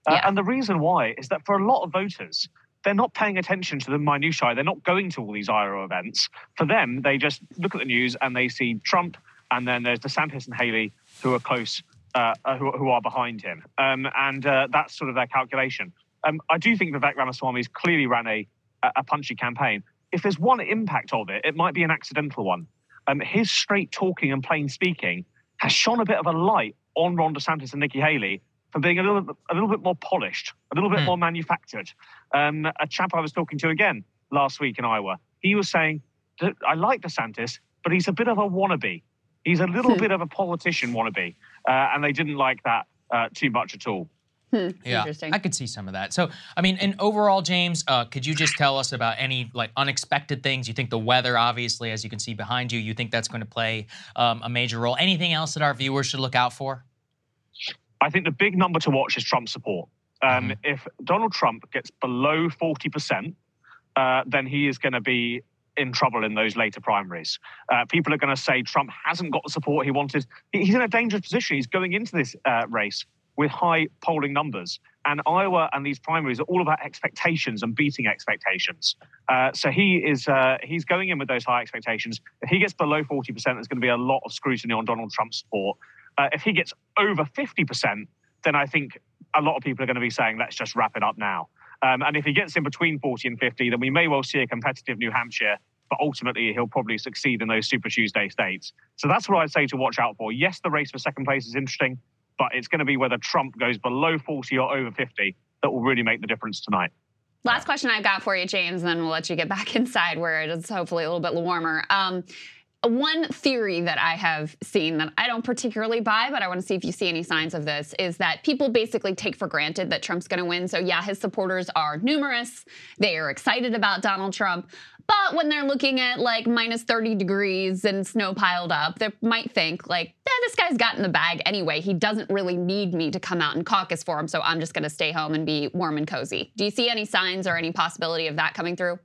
yeah. And the reason why is that for a lot of voters, they're not paying attention to the minutiae. They're not going to all these IRO events. For them, they just look at the news and they see Trump, and then there's DeSantis and Haley who are close, uh, who, who, are behind him. Um, and uh, that's sort of their calculation. Um, I do think Vivek Ramaswamy's clearly ran a, a punchy campaign. If there's one impact of it, it might be an accidental one. Um, his straight talking and plain speaking has shone a bit of a light on Ron DeSantis and Nikki Haley for being a little bit, a little bit more polished, a little bit mm. more manufactured. Um, a chap I was talking to again last week in Iowa, he was saying, I like DeSantis, but he's a bit of a wannabe. He's a little hmm. bit of a politician wannabe. Uh, and they didn't like that uh, too much at all. Hmm, yeah, I could see some of that. So, I mean, and overall, James, uh, could you just tell us about any like unexpected things? You think the weather, obviously, as you can see behind you, you think that's going to play um, a major role. Anything else that our viewers should look out for? I think the big number to watch is Trump support. Um, mm-hmm. If Donald Trump gets below forty percent, uh, then he is going to be in trouble in those later primaries. Uh, people are going to say Trump hasn't got the support he wanted. He's in a dangerous position. He's going into this uh, race with high polling numbers. And Iowa and these primaries are all about expectations and beating expectations. Uh, so he is uh, he's going in with those high expectations. If he gets below 40%, there's going to be a lot of scrutiny on Donald Trump's support. Uh, if he gets over 50%, then I think a lot of people are going to be saying, let's just wrap it up now. Um, and if he gets in between 40 and 50, then we may well see a competitive New Hampshire but ultimately he'll probably succeed in those Super Tuesday states. So that's what I'd say to watch out for. Yes, the race for second place is interesting but it's going to be whether Trump goes below 40 or over 50 that will really make the difference tonight. Last question I've got for you, James, and then we'll let you get back (laughs) inside where it is hopefully a little bit warmer. Um, one theory that I have seen that I don't particularly buy, but I want to see if you see any signs of this, is that people basically take for granted that Trump's going to win. So, yeah, his supporters are numerous. They are excited about Donald Trump. But when they're looking at like minus 30 degrees and snow piled up, they might think, like, eh, this guy's got in the bag anyway. He doesn't really need me to come out and caucus for him, so I'm just going to stay home and be warm and cozy. Do you see any signs or any possibility of that coming through?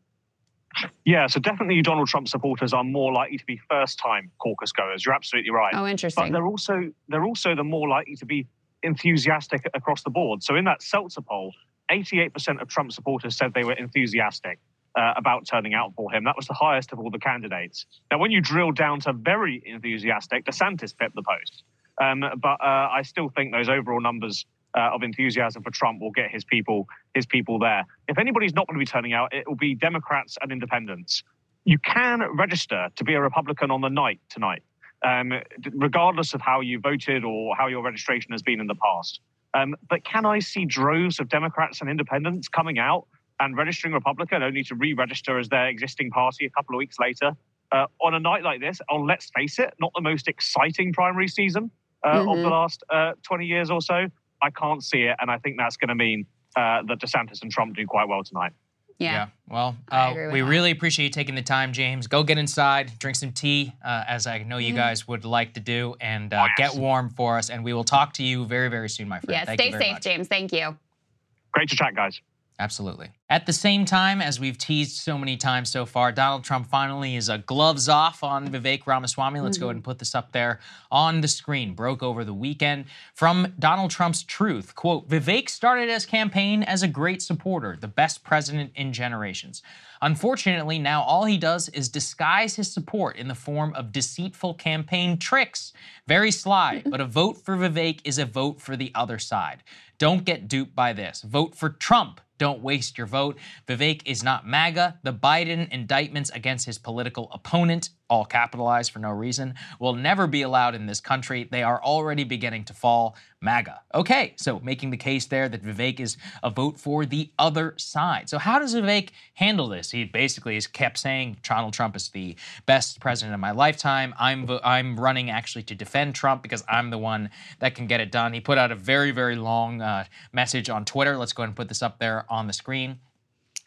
Yeah, so definitely Donald Trump supporters are more likely to be first-time caucus goers. You're absolutely right. Oh, interesting. But they're also they're also the more likely to be enthusiastic across the board. So in that Selzer poll, 88% of Trump supporters said they were enthusiastic uh, about turning out for him. That was the highest of all the candidates. Now, when you drill down to very enthusiastic, DeSantis pipped the post. Um, but uh, I still think those overall numbers uh, of enthusiasm for Trump will get his people his people there. If anybody's not going to be turning out, it will be Democrats and independents. You can register to be a Republican on the night tonight, um, regardless of how you voted or how your registration has been in the past. Um, but can I see droves of Democrats and independents coming out and registering Republican only to re register as their existing party a couple of weeks later? uh, on a night like this, on let's face it, not the most exciting primary season uh, of Mhm. the last uh, 20 years or so, I can't see it. And I think that's going to mean uh, that DeSantis and Trump do quite well tonight. Yeah. Well, uh, we that. really appreciate you taking the time, James. Go get inside, drink some tea, uh, as I know you Mhm. guys would like to do, and Oh, uh, get warm for us. And we will talk to you very, very soon, my friend. Yeah, Thank stay you very safe, much. James. Thank you. Great to chat, guys. Absolutely. At the same time, as we've teased so many times so far, Donald Trump finally is a gloves off on Vivek Ramaswamy. Let's go ahead mm-hmm. and put this up there on the screen. Broke over the weekend from Donald Trump's truth. Quote, Vivek started his campaign as a great supporter, the best president in generations. Unfortunately, now all he does is disguise his support in the form of deceitful campaign tricks. Very sly, (laughs) but a vote for Vivek is a vote for the other side. Don't get duped by this. Vote for Trump. Don't waste your vote. Vivek is not MAGA. The Biden indictments against his political opponent, all capitalized for no reason, will never be allowed in this country. They are already beginning to fall. MAGA. Okay, so making the case there that Vivek is a vote for the other side. So how does Vivek handle this? He basically has kept saying Donald Trump is the best president of my lifetime. I'm I'm running actually to defend Trump because I'm the one that can get it done. He put out a very very long uh, message on Twitter. Let's go ahead and put this up there on the screen.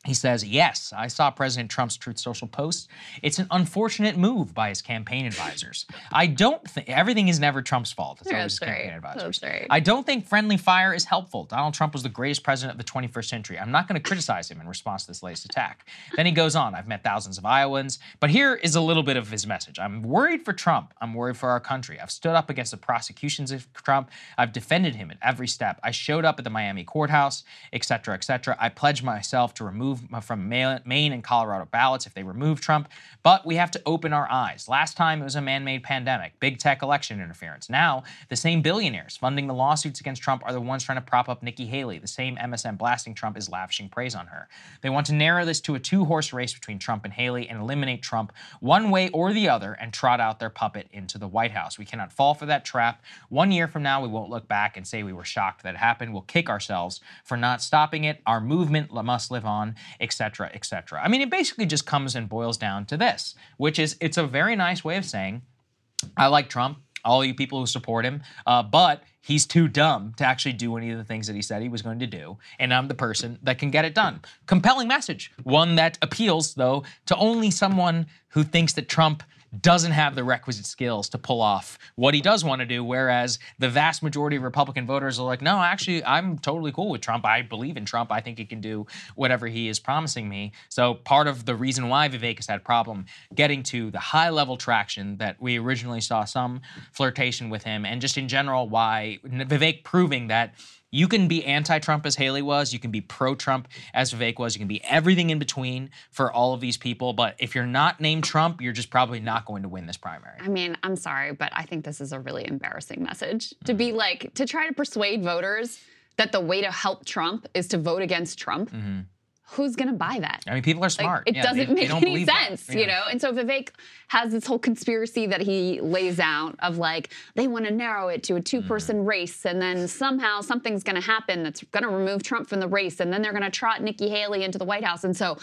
He says, Yes, I saw President Trump's Truth Social post. It's an unfortunate move by his campaign advisors. I don't think everything is never Trump's fault. It's Yeah, always that's campaign advisors. Right. I don't think friendly fire is helpful. Donald Trump was the greatest president of the 21st century. I'm not going to criticize him in response to this latest attack. Then he goes on I've met thousands of Iowans, but here is a little bit of his message. I'm worried for Trump. I'm worried for our country. I've stood up against the prosecutions of Trump. I've defended him at every step. I showed up at the Miami courthouse, et cetera, et cetera. I pledged myself to remove m- from Maine and Colorado ballots if they remove Trump. But we have to open our eyes. Last time it was a man made pandemic, big tech election interference. Now, the same billionaires funding the lawsuits against Trump are the ones trying to prop up Nikki Haley. The same MSM blasting Trump is lavishing praise on her. They want to narrow this to a two horse race between Trump and Haley and eliminate Trump one way or the other and trot out their puppet into the White House. We cannot fall for that trap. One year from now, we won't look back and say we were shocked that it happened. We'll kick ourselves for not stopping it. Our movement must live on, etc., etc. I mean, it basically just comes and boils down to this, which is it's a very nice way of saying, I like Trump, all you people who support him, uh, but he's too dumb to actually do any of the things that he said he was going to do. And I'm the person that can get it done. Compelling message. One that appeals, though, to only someone who thinks that Trump doesn't have the requisite skills to pull off what he does want to do, whereas the vast majority of Republican voters are like, no, actually, I'm totally cool with Trump. I believe in Trump. I think he can do whatever he is promising me. So part of the reason why Vivek has had problem getting to the high level traction that we originally saw some flirtation with him, and just in general, why Vivek proving that you can be anti-Trump as Haley was, you can be pro-Trump as Vivek was, you can be everything in between for all of these people. But if you're not named Trump, you're just probably not going to win this primary. I mean, I'm sorry, but I think this is a really embarrassing message to Mm-hmm. be like to try to persuade voters that the way to help Trump is to vote against Trump. Mhm. Who's gonna buy that? I mean, people are Like, smart. it Yeah, doesn't they make don't any sense, Yeah. you know. And so Vivek has this whole conspiracy that he lays out of like they want to narrow it to a two-person Mm-hmm. race, and then somehow something's going to happen that's going to remove Trump from the race, and then they're going to trot Nikki Haley into the White House. And so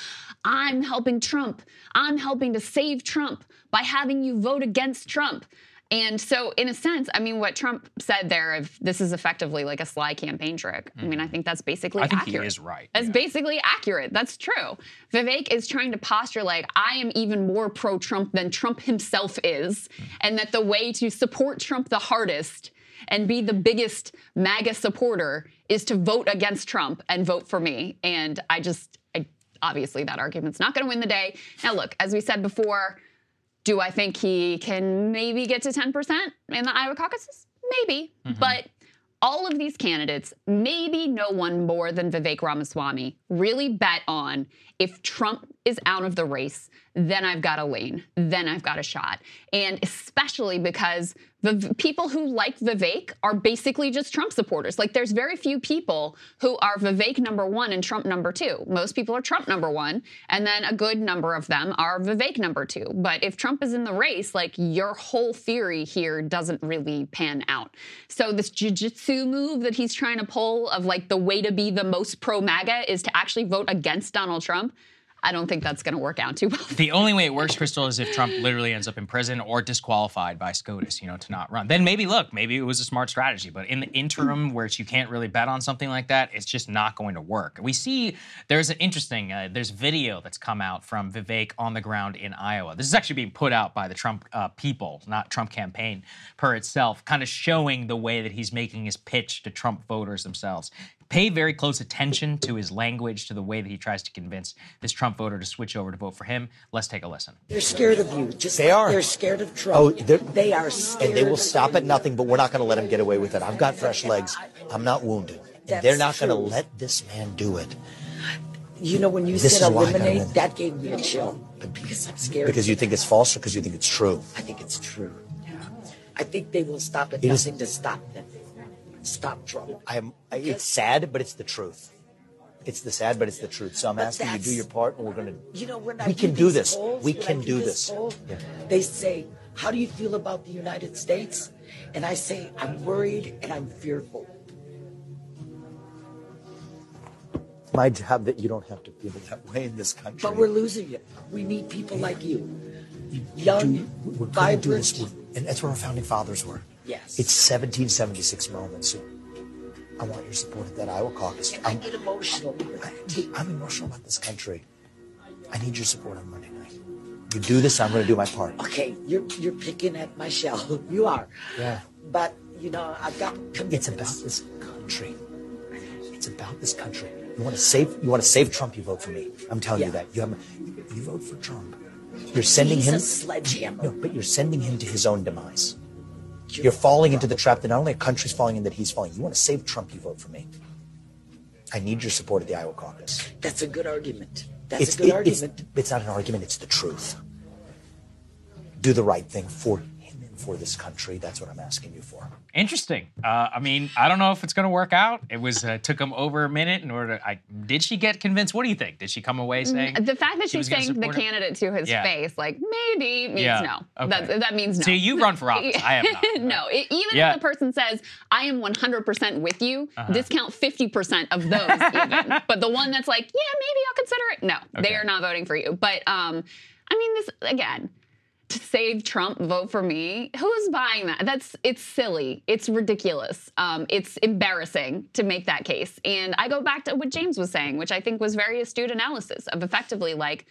I'm helping Trump. I'm helping to save Trump by having you vote against Trump. And so, in a sense, I mean, what Trump said there, if this is effectively like a sly campaign trick, I mean, I think that's basically Mm-hmm. I think accurate. he is right. That's basically accurate. That's true. Vivek is trying to posture like I am even more pro Trump than Trump himself is, and that the way to support Trump the hardest and be the biggest MAGA supporter is to vote against Trump and vote for me. And I just, I, obviously, that argument's not going to win the day. Now, look, as we said before, do I think he can maybe get to 10% in the Iowa caucuses? Maybe. Mm-hmm. But all of these candidates, maybe no one more than Vivek Ramaswamy, really bet on if Trump is out of the race, then I've got a lane, then I've got a shot. And especially because the people who like Vivek are basically just Trump supporters. Like there's very few people who are Vivek number one and Trump number two. Most people are Trump number one, and then a good number of them are Vivek number two. But if Trump is in the race, like your whole theory here doesn't really pan out. So this jujitsu move that he's trying to pull of like the way to be the most pro MAGA is to actually vote against Donald Trump. I don't think that's going to work out too well. The only way it works, Krystal, is if Trump literally ends up in prison or disqualified by SCOTUS, you know, to not run. Then maybe, look, maybe it was a smart strategy. But in the interim, where you can't really bet on something like that, it's just not going to work. We see there's an interesting, uh, there's video that's come out from Vivek on the ground in Iowa. This is actually being put out by the Trump uh, people, not Trump campaign per itself, kind of showing the way that he's making his pitch to Trump voters themselves pay very close attention to his language, to the way that he tries to convince this Trump voter to switch over to vote for him. Let's take a listen. They're scared of you. Just They like are. They're scared of Trump. Oh, they're- they are scared. and they will stop at nothing, but we're not going to let him get away with it. I've got fresh legs. I'm not wounded. And they're not going to let this man do it You know, when you This said is why I gotta eliminate, that gave me a chill. Because I'm scared. because you think it's false or because you think it's true. I think it's true. I think they will stop at It is- nothing to stop them. Stop Trump. I'm, I- it's sad, but it's the truth. It's the sad, but it's the truth. So I'm But asking you to do your part, and we're going to. You know, when I We do can do this. polls, We can do this poll, Yeah. They say, "How do you feel about the United States?" And I say, "I'm worried and I'm fearful." My job that you don't have to feel that way in this country. But we're losing it. We need people like you, Do- young, we're going to do this, vibrant. and that's where our founding fathers were. Yes. It's 1776 moments. I want your support at that Iowa caucus. I I'm, get emotional. I'm emotional about this country. I need your support on Monday night. You do this, I'm going to do my part. Okay, you're you're picking at my shell. (laughs) You are. Yeah. But you know, I've got It's about this country. It's about this country. You want to save. You want to save Trump. You vote for me. I'm telling you that. You have. You vote for Trump. You're sending He's him. a sledgehammer. No, but you're sending him to his own demise. You're falling into the trap that not only a country's falling in, that he's falling. You want to save Trump. You vote for me. I need your support at the Iowa caucus. That's a good argument. That's it's, a good it- argument. It's, not an argument. It's the truth. Do the right thing for for this country. That's what I'm asking you for. Interesting. Uh, I mean, I don't know if it's going to work out. It was uh, took him over a minute in order. To, I, did she get convinced? What do you think? Did she come away saying The fact that she she's was saying the him? candidate to his Yeah. face, like maybe, means Yeah, no. okay. That, that means no. See, you run for office. (laughs) I have not. no, it- even Yeah. if the person says, I am 100% with you, Uh-huh. discount 50% of those (laughs) even. But the one that's like, yeah, maybe I'll consider it. No, they are not voting for you. But um, I mean, this, again, to save Trump, vote for me. Who's buying that? That's it's silly. It's ridiculous. Um, it's embarrassing to make that case. And I go back to what James was saying, which I think was very astute analysis of effectively like,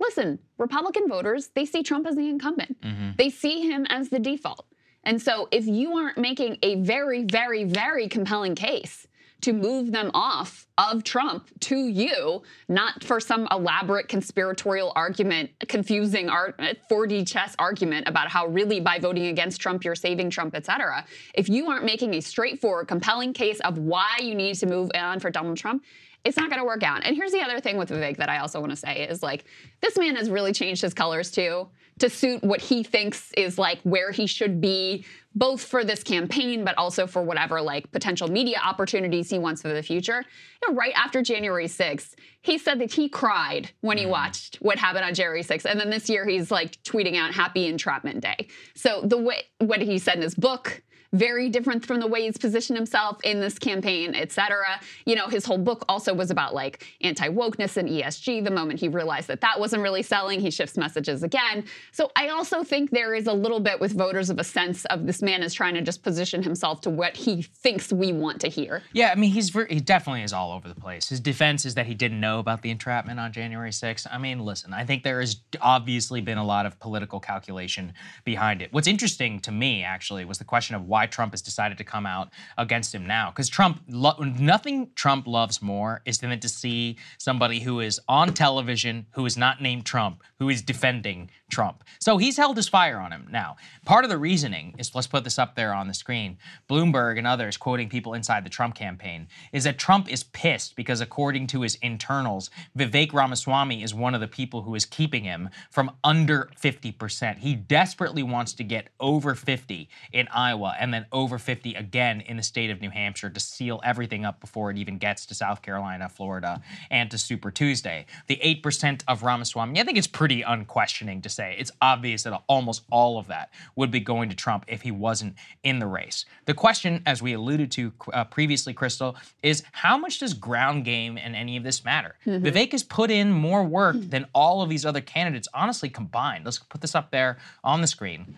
listen, Republican voters they see Trump as the incumbent. They see him as the default. And so if you aren't making a very, very, very compelling case to move them off of Trump to you, not for some elaborate conspiratorial argument, confusing art, uh, 4D chess argument about how really by voting against Trump you're saving Trump, et cetera. If you aren't making a straightforward, compelling case of why you need to move on for Donald Trump, it's not going to work out. And here's the other thing with Vivek that I also want to say is like this man has really changed his colors too to suit what he thinks is like where he should be both for this campaign but also for whatever like potential media opportunities he wants for the future. You know, right after January 6th, he said that he cried when he mm. watched what happened on January 6th. And then this year he's like tweeting out happy entrapment day. So the way what he said in his book very different from the way he's positioned himself in this campaign, et cetera. You know, his whole book also was about like anti wokeness and ESG. The moment he realized that that wasn't really selling, he shifts messages again. So I also think there is a little bit with voters of a sense of this man is trying to just position himself to what he thinks we want to hear. Yeah, I mean, he's he definitely is all over the place. His defense is that he didn't know about the entrapment on January 6th. I mean, listen, I think there has obviously been a lot of political calculation behind it. What's interesting to me, actually, was the question of why Trump has decided to come out against him now. Because Trump, lo- nothing Trump loves more is than to see somebody who is on television, who is not named Trump, who is defending Trump. So he's held his fire on him. Now, part of the reasoning is let's put this up there on the screen. Bloomberg and others quoting people inside the Trump campaign is that Trump is pissed because, according to his internals, Vivek Ramaswamy is one of the people who is keeping him from under 50%. He desperately wants to get over 50 in Iowa. And then over 50 again in the state of New Hampshire to seal everything up before it even gets to South Carolina, Florida, and to Super Tuesday. The 8% of Ramaswamy, I think it's pretty unquestioning to say. It's obvious that almost all of that would be going to Trump if he wasn't in the race. The question, as we alluded to uh, previously, Krystal, is how much does ground game and any of this matter? Mhm. Vivek has put in more work than all of these other candidates, honestly, combined. Let's put this up there on the screen.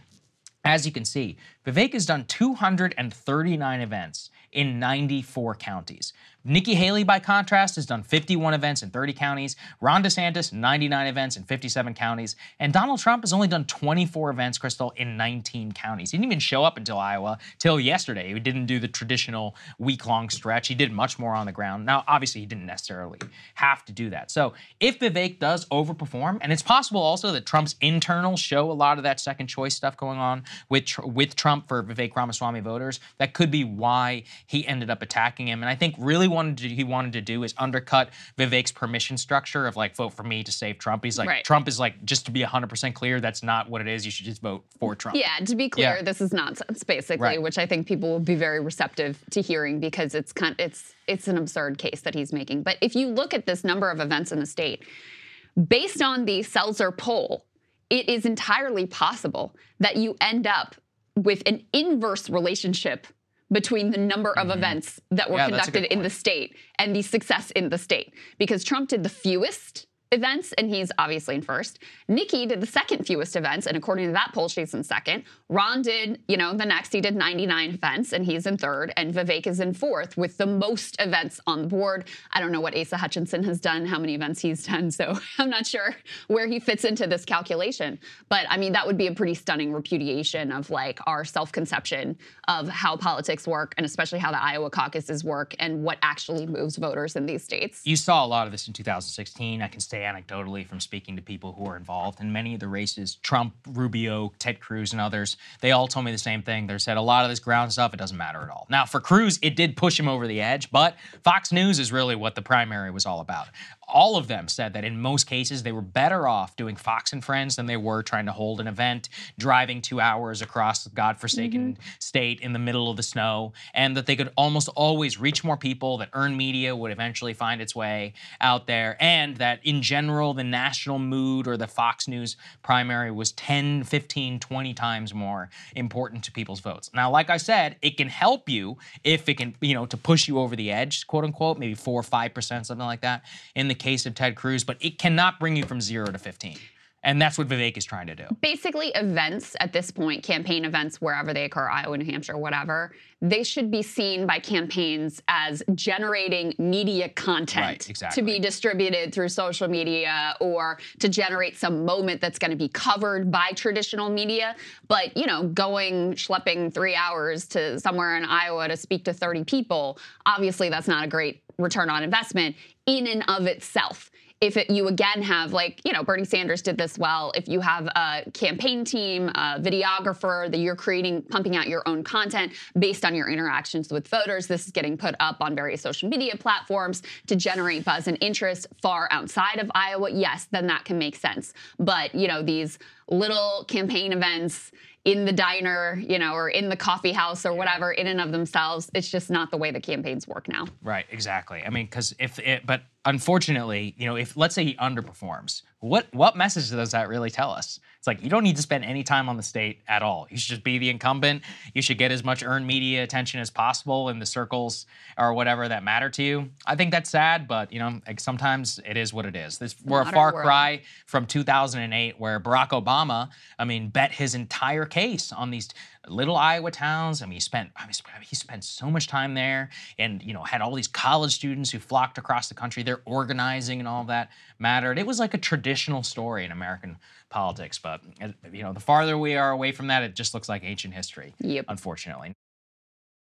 As you can see, Vivek has done 239 events in 94 counties. Nikki Haley, by contrast, has done 51 events in 30 counties. Ron DeSantis, 99 events in 57 counties. And Donald Trump has only done 24 events, Krystal, in 19 counties. He didn't even show up until Iowa, till yesterday. He didn't do the traditional week long stretch. He did much more on the ground. Now, obviously, he didn't necessarily have to do that. So if Vivek does overperform, and it's possible also that Trump's internals show a lot of that second choice stuff going on with, with Trump for Vivek Ramaswamy voters, that could be why he ended up attacking him. And I think really wanted to, he wanted to do is undercut Vivek's permission structure of like vote for me to save Trump. He's like Right. Trump is like just to be 100% clear that's not what it is. You should just vote for Trump. Yeah, to be clear, Yeah. this is nonsense, basically, Right. which I think people will be very receptive to hearing because it's kind it's it's an absurd case that he's making. But if you look at this number of events in the state, based on the Selzer poll, it is entirely possible that you end up with an inverse relationship between the number of events that were Mm-hmm. Yeah, that's a good conducted in the state and the success in the state because Trump did the fewest events and he's obviously in first. Nikki did the second fewest events and according to that poll she's in second. Ron did, you know, the next he did 99 events and he's in third and Vivek is in fourth with the most events on the board. I don't know what Asa Hutchinson has done, how many events he's done, so (laughs) I'm not sure where he fits into this calculation. But I mean that would be a pretty stunning repudiation of like our self-conception of how politics work and especially how the Iowa caucuses work and what actually moves voters in these states. You saw a lot of this in 2016. I can say anecdotally from speaking to people who are involved in many of the races Trump, Rubio, Ted Cruz, and others. They all told me the same thing. They said a lot of this ground stuff, it doesn't matter at all. Now, for Cruz, it did push him over the edge, but Fox News is really what the primary was all about. All of them said that in most cases, they were better off doing Fox and Friends than they were trying to hold an event, driving two hours across the godforsaken mm-hmm. state in the middle of the snow, and that they could almost always reach more people, that earned media would eventually find its way out there, and that in general, the national mood or the Fox News primary was 10, 15, 20 times more important to people's votes. Now, like I said, it can help you if it can, you know, to push you over the edge, quote unquote, maybe four or 5%, something like that, in the case of Ted Cruz, but it cannot bring you from zero to 15. And that's what Vivek is trying to do. Basically, events at this point, campaign events, wherever they occur, Iowa, New Hampshire, whatever, they should be seen by campaigns as generating media content Right, exactly. to be distributed through social media or to generate some moment that's going to be covered by traditional media. But, you know, going schlepping three hours to somewhere in Iowa to speak to 30 people, obviously that's not a great return on investment in and of itself if it, you again have like you know bernie sanders did this well if you have a campaign team a videographer that you're creating pumping out your own content based on your interactions with voters this is getting put up on various social media platforms to generate buzz and interest far outside of iowa yes then that can make sense but you know these little campaign events in the diner, you know, or in the coffee house or whatever, in and of themselves, it's just not the way the campaigns work now. Right, exactly. I mean, because if it, but unfortunately, you know, if let's say he underperforms, what what message does that really tell us? It's like you don't need to spend any time on the state at all. You should just be the incumbent. You should get as much earned media attention as possible in the circles or whatever that matter to you. I think that's sad, but you know, like sometimes it is what it is. This we're a far world. cry from 2008, where Barack Obama, I mean, bet his entire case on these little Iowa towns. I mean, he spent I mean, he spent so much time there, and you know, had all these college students who flocked across the country. They're organizing and all that mattered. It was like a traditional story in American politics. But you know, the farther we are away from that, it just looks like ancient history. Yep. Unfortunately.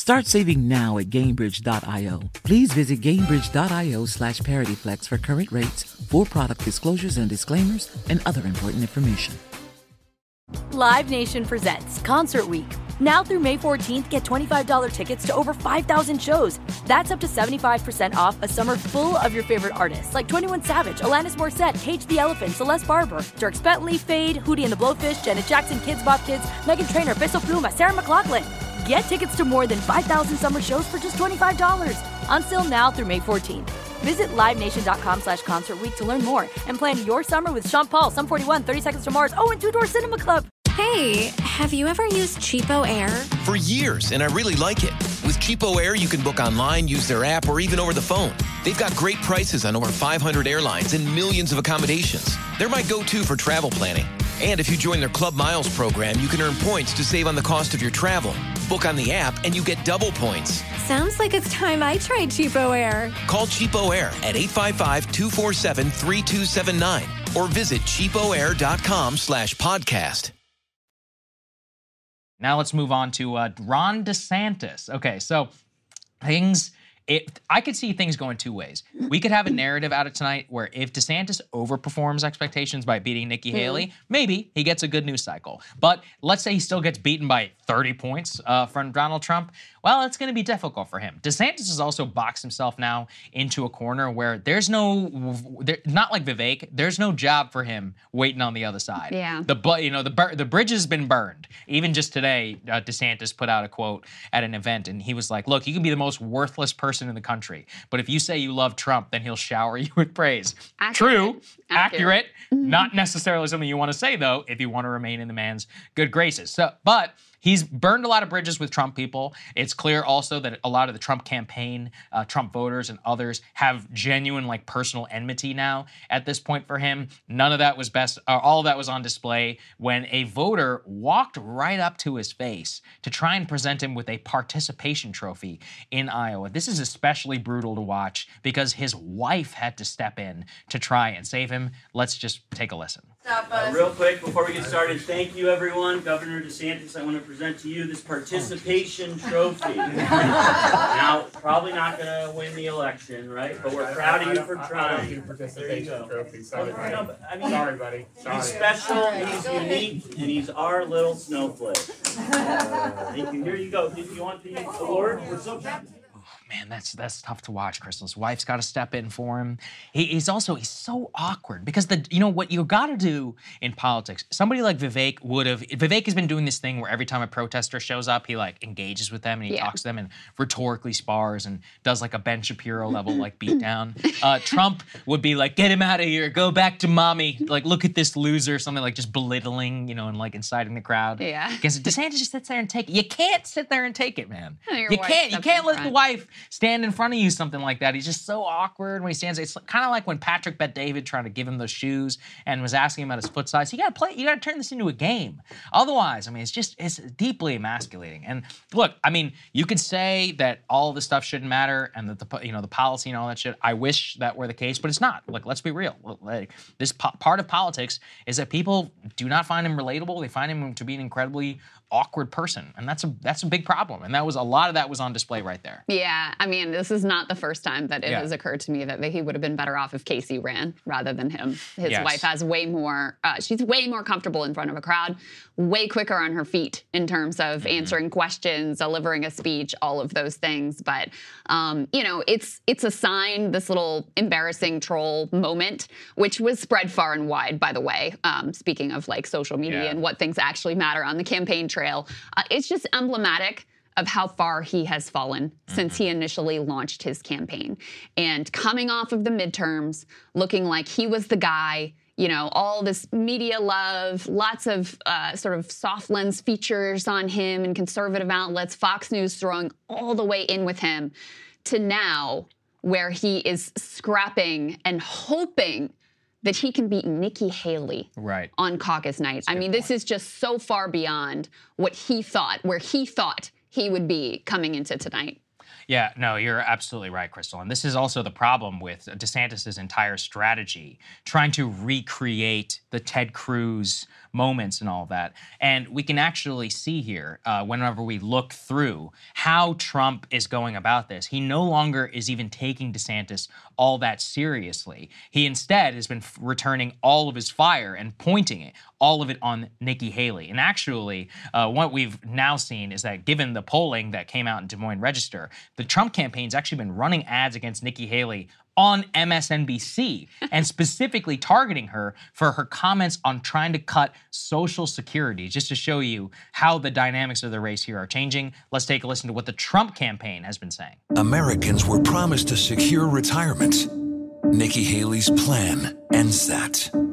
Start saving now at Gainbridge.io. Please visit Gainbridge.io slash ParityFlex for current rates, for product disclosures and disclaimers, and other important information. Live Nation presents Concert Week. Now through May 14th, get $25 tickets to over 5,000 shows. That's up to 75% off a summer full of your favorite artists like 21 Savage, Alanis Morissette, Cage the Elephant, Celeste Barber, Dierks Bentley, Feid, Hootie and the Blowfish, Janet Jackson, Kidz Bop Kids, Meghan Trainor, Peso Pluma, Sarah McLachlan. Get tickets to more than 5,000 summer shows for just $25. On sale now through May 14th. Visit LiveNation.com slash Concert Week to learn more and plan your summer with Sean Paul, Sum 41, 30 Seconds to Mars, oh, and Two Door Cinema Club. Hey, have you ever used CheapOair? For years, and I really like it. With CheapOair, you can book online, use their app, or even over the phone. They've got great prices on over 500 airlines and millions of accommodations. They're my go to for travel planning. And if you join their Club Miles program, you can earn points to save on the cost of your travel. Book on the app, and you get double points. Sounds like it's time I tried CheapOair. Call CheapOair at 855-247-3279 or visit cheapoair.com slash podcast. Now let's move on to uh, Ron DeSantis. Okay, so things. It, I could see things going two ways. We could have a narrative out of tonight where if DeSantis overperforms expectations by beating Nikki Mhm. Haley, maybe he gets a good news cycle. But let's say he still gets beaten by 30 points uh, from Donald Trump. Well, it's going to be difficult for him. DeSantis has also boxed himself now into a corner where there's no, there, not like Vivek, there's no job for him waiting on the other side. Yeah. The bu- you know the the bridge has been burned. Even just today, uh, DeSantis put out a quote at an event, and he was like, "Look, you can be the most worthless person in the country, but if you say you love Trump, then he'll shower (laughs) you with praise." True, accurate, (laughs) not necessarily something you want to say though, if you want to remain in the man's good graces. So, but. He's burned a lot of bridges with Trump people. It's clear also that a lot of the Trump campaign, uh, Trump voters, and others have genuine, like, personal enmity now at this point for him. None of that was best, uh, all of that was on display when a voter walked right up to his face to try and present him with a participation trophy in Iowa. This is especially brutal to watch because his wife had to step in to try and save him. Let's just take a listen. Uh, real quick, before we get started, thank you everyone. Governor DeSantis, I want to present to you this participation trophy. (laughs) now, probably not going to win the election, right? But we're proud of you for trying. There you go. Sorry, buddy. I mean, Sorry, buddy. Sorry. He's special, he's unique, and he's our little snowflake. (laughs) Thank you. Here you go. Did you want the award? We're so Man, that's that's tough to watch. Krystal's wife's got to step in for him. He, he's also he's so awkward because the you know what you got to do in politics. Somebody like Vivek would have. Vivek has been doing this thing where every time a protester shows up, he like engages with them and he Yeah. talks to them and rhetorically spars and does like a Ben Shapiro level like (laughs) beatdown. Uh, Trump would be like, "Get him out of here. Go back to mommy. Like, look at this loser." Something like just belittling, you know, and like inciting the crowd. Yeah. Because DeSantis just sits there and take it. You can't sit there and take it, man. (laughs) You can't. You can't let the wife stand in front of you something like that. He's just so awkward when he stands. It's kind of like when Patrick Bet-David trying to give him those shoes and was asking him about his foot size. You got to play. You got to turn this into a game. Otherwise, I mean, it's just it's deeply emasculating. And look, I mean, you could say that all this stuff shouldn't matter and that the you know the policy and all that shit. I wish that were the case, but it's not. Like, let's be real. Like this po- part of politics is that people do not find him relatable. They find him to be an incredibly awkward person, and that's a that's a big problem. And that was a lot of that was on display right there. Yeah, I mean, this is not the first time that it Yeah. has occurred to me that he would have been better off if Casey ran rather than him. His Yes. wife has way more, uh, she's way more comfortable in front of a crowd, way quicker on her feet in terms of Mm-hmm. answering questions, delivering a speech, all of those things. But um, you know, it's it's a sign. This little embarrassing troll moment, which was spread far and wide, by the way. Um, speaking of like social media Yeah. and what things actually matter on the campaign trail, uh, it's just emblematic of how far he has fallen since he initially launched his campaign. And coming off of the midterms, looking like he was the guy, you know, all this media love, lots of uh, sort of soft lens features on him and conservative outlets, Fox News throwing all the way in with him, to now where he is scrapping and hoping that he can beat Nikki Haley Right. on caucus night. I mean, this is just so far beyond what he thought, where he thought he would be coming into tonight. Yeah, no, you're absolutely right, Krystal. And this is also the problem with DeSantis' entire strategy, trying to recreate the Ted Cruz moments and all that. And we can actually see here, uh, whenever we look through how Trump is going about this, he no longer is even taking DeSantis all that seriously. He instead has been returning all of his fire and pointing it, all of it on Nikki Haley. And actually, uh, what we've now seen is that given the polling that came out in Des Moines Register, the Trump campaign's actually been running ads against Nikki Haley on MSNBC and (laughs) specifically targeting her for her comments on trying to cut Social Security, just to show you how the dynamics of the race here are changing. Let's take a listen to what the Trump campaign has been saying. Americans were promised a secure retirement. Nikki Haley's plan ends that.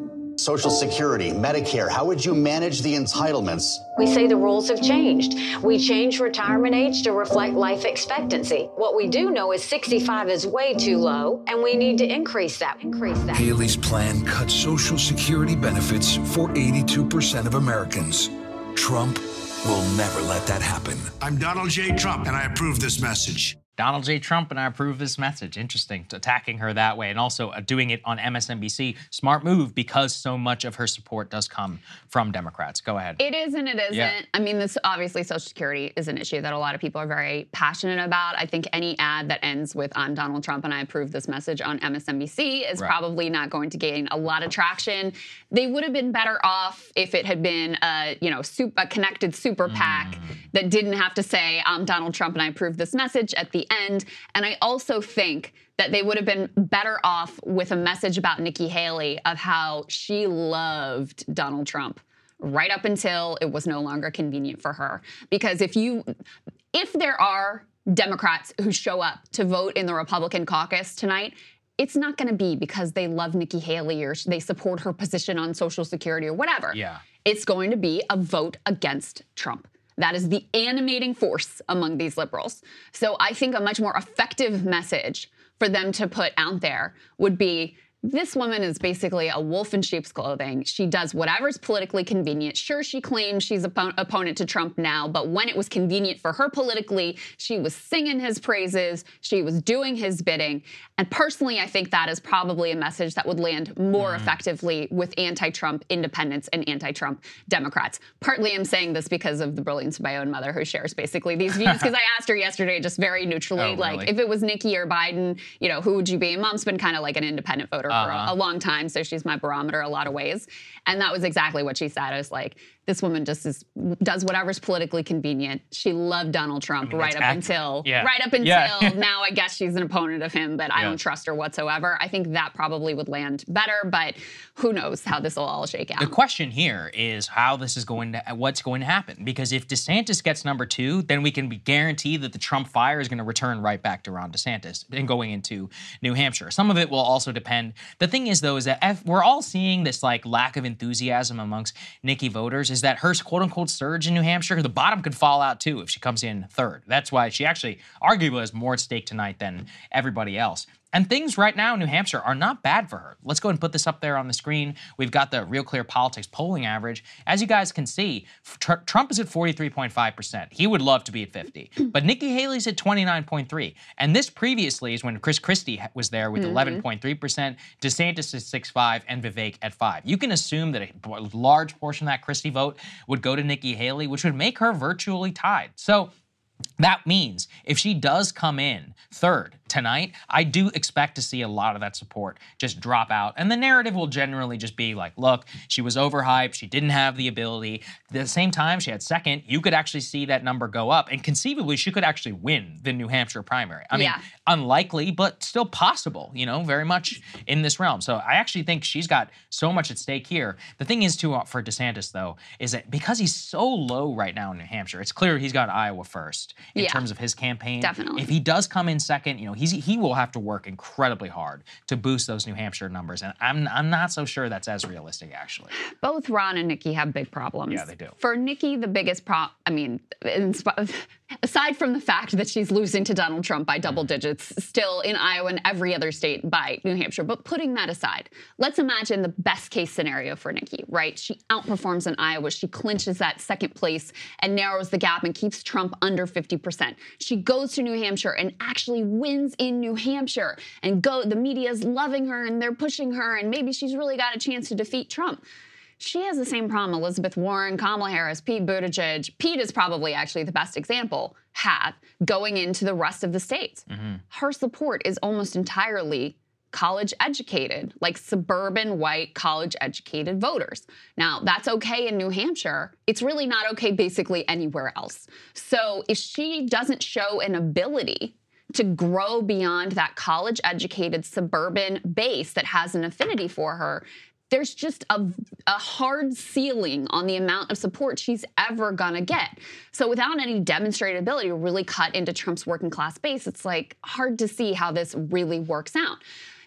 Social Security, Medicare, how would you manage the entitlements? We say the rules have changed. We changed retirement age to reflect life expectancy. What we do know is 65 is way too low, and we need to increase that. Increase that. Haley's plan cuts Social Security benefits for 82% of Americans. Trump will never let that happen. I'm Donald J. Trump, and I approve this message. Donald J. Trump and I approve this message. Interesting, attacking her that way and also uh, doing it on MSNBC. Smart move because so much of her support does come from Democrats. Go ahead. It is and it isn't. Yeah. I mean, this obviously Social Security is an issue that a lot of people are very passionate about. I think any ad that ends with "I'm Donald Trump and I approve this message" on MSNBC is Right. probably not going to gain a lot of traction. They would have been better off if it had been a you know a connected super PAC that didn't have to say "I'm Donald Trump and I approve this message" at the end. And I also think that they would have been better off with a message about Nikki Haley of how she loved Donald Trump right up until it was no longer convenient for her. Because if you, if there are Democrats who show up to vote in the Republican caucus tonight, it's not going to be because they love Nikki Haley or they support her position on Social Security or whatever. Yeah. It's going to be a vote against Trump. That is the animating force among these liberals. So I think a much more effective message for them to put out there would be this woman is basically a wolf in sheep's clothing. She does whatever's politically convenient. Sure, she claims she's a oppo- opponent to Trump now, but when it was convenient for her politically, she was singing his praises. She was doing his bidding. And personally, I think that is probably a message that would land more mm. effectively with anti Trump independents and anti Trump Democrats. Partly I'm saying this because of the brilliance of my own mother, who shares basically these views, because I asked her yesterday just very neutrally, Oh, like, really? if it was Nikki or Biden, you know, who would you be? And mom's been kind of like an independent voter for Uh-huh. a, a long time, so she's my barometer a lot of ways. And that was exactly what she said. I was like, this woman just is, does whatever's politically convenient. She loved Donald Trump mean, right up until Yeah. right up until Yeah. (laughs) now. I guess she's an opponent of him, but I don't trust her whatsoever. I think that probably would land better, but who knows how this will all shake out. The question here is how this is going to, what's going to happen. Because if DeSantis gets number two, then we can be guaranteed that the Trump fire is going to return right back to Ron DeSantis and going into New Hampshire. Some of it will also depend. The thing is, though, is that if we're all seeing this like lack of enthusiasm amongst Nikki voters. Is that her quote unquote surge in New Hampshire? The bottom could fall out too if she comes in third. That's why she actually arguably has more at stake tonight than everybody else. And things right now in New Hampshire are not bad for her. Let's go and put this up there on the screen. We've got the Real Clear Politics polling average. As you guys can see, Tr- Trump is at 43.5%. He would love to be at 50. (clears throat) But Nikki Haley's at 29.3. And this previously is when Chris Christie was there with Mhm. 11.3%, DeSantis is 6.5, and Vivek at 5. You can assume that a large portion of that Christie vote would go to Nikki Haley, which would make her virtually tied. So that means if she does come in third tonight, I do expect to see a lot of that support just drop out. And the narrative will generally just be like, look, she was overhyped. She didn't have the ability. At the same time, she had second. You could actually see that number go up. And conceivably, she could actually win the New Hampshire primary. I mean, Yeah. unlikely, but still possible, you know, very much in this realm. So I actually think she's got so much at stake here. The thing is, too, uh, for DeSantis, though, is that because he's so low right now in New Hampshire, it's clear he's got Iowa first in Yeah. terms of his campaign. Definitely. If he does come in second, you know, he's he will have to work incredibly hard to boost those New Hampshire numbers. And I'm I'm not so sure that's as realistic, actually. Both Ron and Nikki have big problems. Yeah, they do. For Nikki, the biggest problem, I mean, aside from the fact that she's losing to Donald Trump by double mm-hmm. digits, still in Iowa and every other state by New Hampshire, but putting that aside, let's imagine the best case scenario for Nikki, right? She outperforms in Iowa, she clinches that second place and narrows the gap and keeps Trump under 50%. She goes to New Hampshire and actually wins in New Hampshire, and go the media's loving her and they're pushing her, and maybe she's really got a chance to defeat Trump she has the same problem Elizabeth Warren, Kamala Harris, Pete Buttigieg. Pete is probably actually the best example, have going into the rest of the states. Mm-hmm. Her support is almost entirely college educated, like suburban white college educated voters. Now, that's okay in New Hampshire. It's really not okay basically anywhere else. So if she doesn't show an ability to grow beyond that college educated suburban base that has an affinity for her, there's just a, a, hard ceiling on the amount of support she's ever gonna get. So without any demonstrated ability to really cut into Trump's working class base, it's like hard to see how this really works out.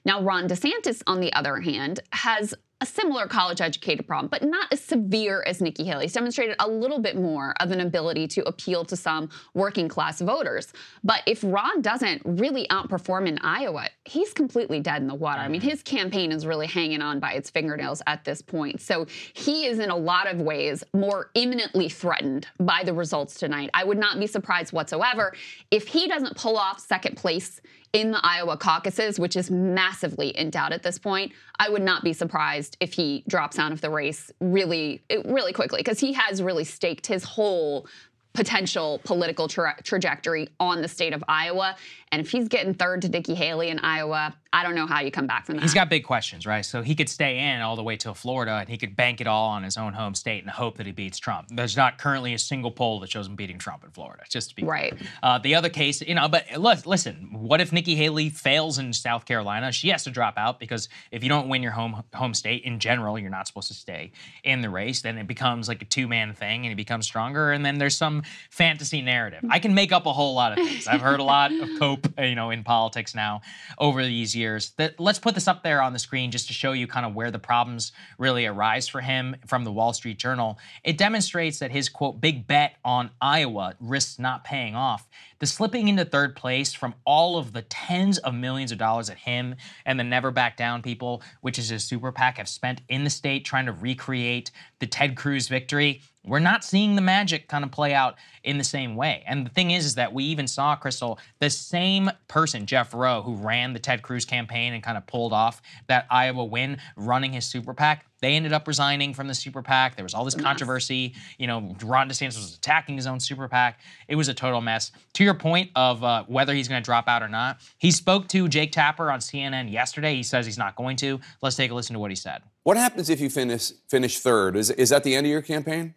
Now, Ron DeSantis, on the other hand, has a similar college educated problem, but not as severe as Nikki Haley. He's demonstrated a little bit more of an ability to appeal to some working class voters. But if Ron doesn't really outperform in Iowa, he's completely dead in the water. I mean, his campaign is really hanging on by its fingernails at this point. So he is in a lot of ways more imminently threatened by the results tonight. I would not be surprised whatsoever if he doesn't pull off second place in the Iowa caucuses, which is massively in doubt at this point, I would not be surprised if he drops out of the race really, really quickly because he has really staked his whole potential political tra- trajectory on the state of Iowa. And if he's getting third to Nikki Haley in Iowa, I don't know how you come back from that. He's got big questions, right? So he could stay in all the way till Florida and he could bank it all on his own home state and hope that he beats Trump. There's not currently a single poll that shows him beating Trump in Florida, just to be right. Uh, the other case, you know, but listen, what if Nikki Haley fails in South Carolina? She has to drop out because if you don't win your home home state in general, you're not supposed to stay in the race. Then it becomes like a two man thing and it becomes stronger. And then there's some fantasy narrative. I can make up a whole lot of things. I've heard a lot of cope, you know, in politics now over these years. That let's put this up there on the screen just to show you kind of where the problems really arise for him from the Wall Street Journal. It demonstrates that his quote big bet on Iowa risks not paying off. The slipping into third place from all of the tens of millions of dollars that him and the Never Back Down people, which is his super PAC, have spent in the state trying to recreate the Ted Cruz victory we're not seeing the magic kind of play out in the same way. And the thing is, is that we even saw, Krystal, the same person, Jeff Roe, who ran the Ted Cruz campaign and kind of pulled off that Iowa win running his super PAC. They ended up resigning from the super PAC. There was all this controversy. You know, Ron DeSantis was attacking his own super PAC. It was a total mess. To your point of uh, whether he's going to drop out or not, he spoke to Jake Tapper on CNN yesterday. He says he's not going to. Let's take a listen to what he said. What happens if you finish finish third? Is is that the end of your campaign?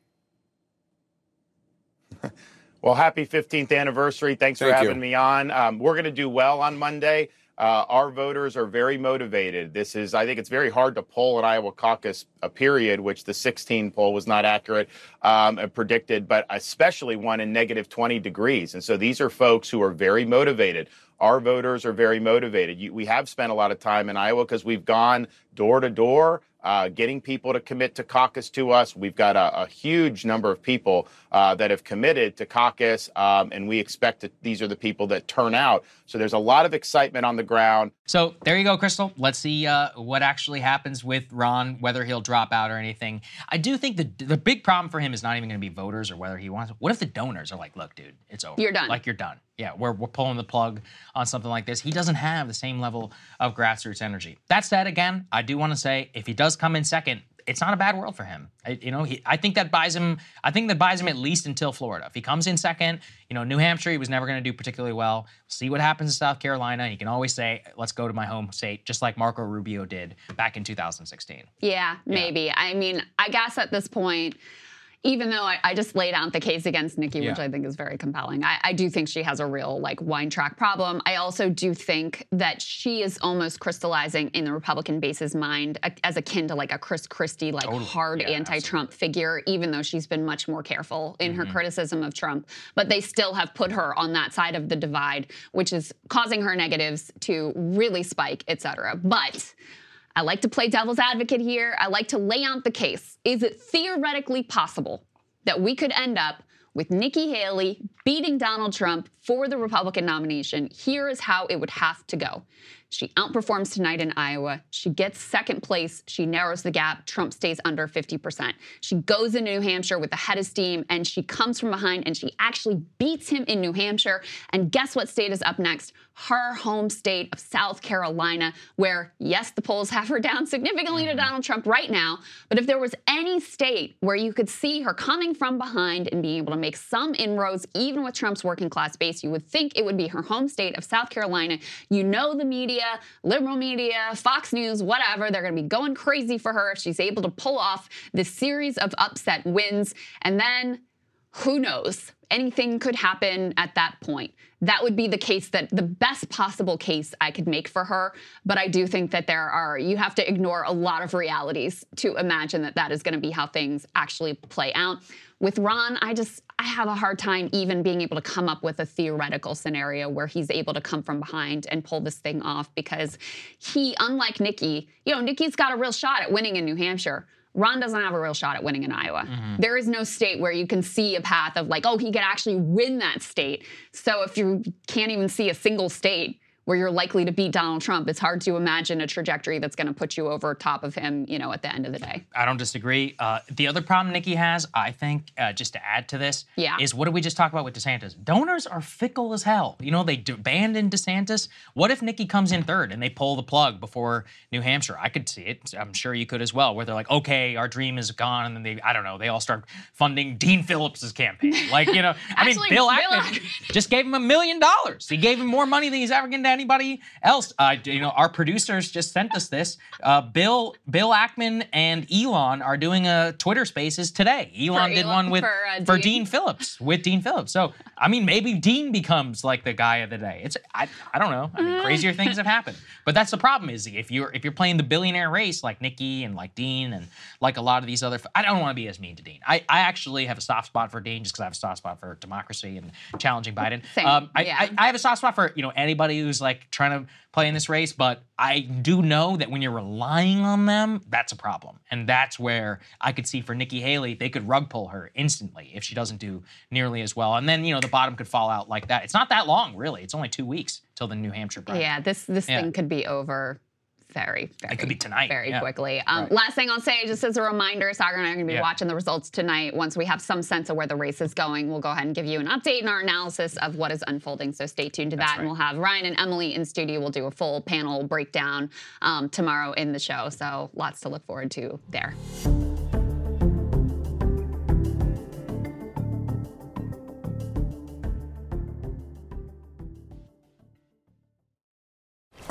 (laughs) Well, happy 15th anniversary. Thanks Thank for having you. me on. Um, we're going to do well on Monday. Uh, our voters are very motivated. This is, I think it's very hard to poll an Iowa caucus, a period, which the 16 poll was not accurate um, and predicted, but especially one in negative 20 degrees. And so these are folks who are very motivated. Our voters are very motivated. You, we have spent a lot of time in Iowa because we've gone door to door uh, getting people to commit to caucus to us. We've got a, a huge number of people uh, that have committed to caucus, um, and we expect that these are the people that turn out. So there's a lot of excitement on the ground. So there you go, Krystal. Let's see uh, what actually happens with Ron, whether he'll drop out or anything. I do think the the big problem for him is not even going to be voters or whether he wants. What if the donors are like, "Look, dude, it's over. You're done. Like you're done. Yeah, we're we're pulling the plug on something like this." He doesn't have the same level of grassroots energy. That said, again, I do want to say if he does come in second, it's not a bad world for him. I, you know, he, I think that buys him. I think that buys him at least until Florida. If he comes in second, you know, New Hampshire, he was never going to do particularly well. See what happens in South Carolina. He can always say, "Let's go to my home state," just like Marco Rubio did back in 2016. Yeah, maybe. I mean, I guess at this point, even though I, I just laid out the case against Nikki, which Yeah. I think is very compelling, I, I do think she has a real like wine track problem. I also do think that she is almost crystallizing in the Republican base's mind a- as akin to like a Chris Christie, like Totally. hard Yeah, anti-Trump figure, even though she's been much more careful in her Mhm. criticism of Trump. But they still have put her on that side of the divide, which is causing her negatives to really spike, et cetera. But I like to play devil's advocate here. I like to lay out the case. Is it theoretically possible that we could end up with Nikki Haley beating Donald Trump for the Republican nomination, here is how it would have to go. She outperforms tonight in Iowa. She gets second place. She narrows the gap. Trump stays under 50%. She goes into New Hampshire with the head of steam and she comes from behind and she actually beats him in New Hampshire. And guess what state is up next? Her home state of South Carolina, where, yes, the polls have her down significantly to mm-hmm. Donald Trump right now. But if there was any state where you could see her coming from behind and being able to make some inroads, even with Trump's working class base, you would think it would be her home state of South Carolina. You know the media liberal media, Fox News, whatever. They're going to be going crazy for her if she's able to pull off this series of upset wins. And then who knows? Anything could happen at that point. That would be the case that the best possible case I could make for her. But I do think that there are, you have to ignore a lot of realities to imagine that that is going to be how things actually play out. With Ron, I just, I have a hard time even being able to come up with a theoretical scenario where he's able to come from behind and pull this thing off because he, unlike Nikki, you know, Nikki's got a real shot at winning in New Hampshire. Ron doesn't have a real shot at winning in Iowa. Mm-hmm. There is no state where you can see a path of like, oh, he could actually win that state. So if you can't even see a single state, where you're likely to beat Donald Trump, it's hard to imagine a trajectory that's going to put you over top of him, you know, at the end of the day. I don't disagree. Uh, the other problem Nikki has, I think, uh, just to add to this, Yeah. is what did we just talk about with DeSantis? Donors are fickle as hell. You know, they d- abandoned DeSantis. What if Nikki comes in third and they pull the plug before New Hampshire? I could see it. I'm sure you could as well, where they're like, okay, our dream is gone, and then they, I don't know, they all start funding Dean Phillips's campaign. Like, you know, I mean, Bill Bill Ackman just gave him a million dollars. He gave him more money than he's ever given to anybody else. Uh, you know, our producers just sent us this. Uh, Bill Bill Ackman and Elon are doing a Twitter Spaces today. Elon did Elon- one with for, uh, for Dean. Dean Phillips with Dean Phillips. So I mean, maybe Dean becomes like the guy of the day. It's I, I don't know. I mean, crazier things have happened. (laughs) But that's the problem is if you're if you're playing the billionaire race like Nikki and like Dean and like a lot of these other. I don't want to be as mean to Dean. I, I actually have a soft spot for Dean just because I have a soft spot for democracy and challenging Biden. Same, Um, I, yeah. I, I have a soft spot for you know anybody who's like trying to play in this race, but I do know that when you're relying on them, that's a problem, and that's where I could see for Nikki Haley, they could rug pull her instantly if she doesn't do nearly as well, and then you know the bottom could fall out like that. It's not that long, really. It's only two weeks till the New Hampshire primary. Yeah, this this Yeah. thing could be over very, very It could be tonight. very yeah. quickly. Um, Right. Last thing I'll say, just as a reminder, Saagar and I are going to be Yeah. watching the results tonight. Once we have some sense of where the race is going, we'll go ahead and give you an update and our analysis of what is unfolding. So stay tuned to that. And we'll have Ryan and Emily in studio. We'll do a full panel breakdown um, tomorrow in the show. So lots to look forward to there.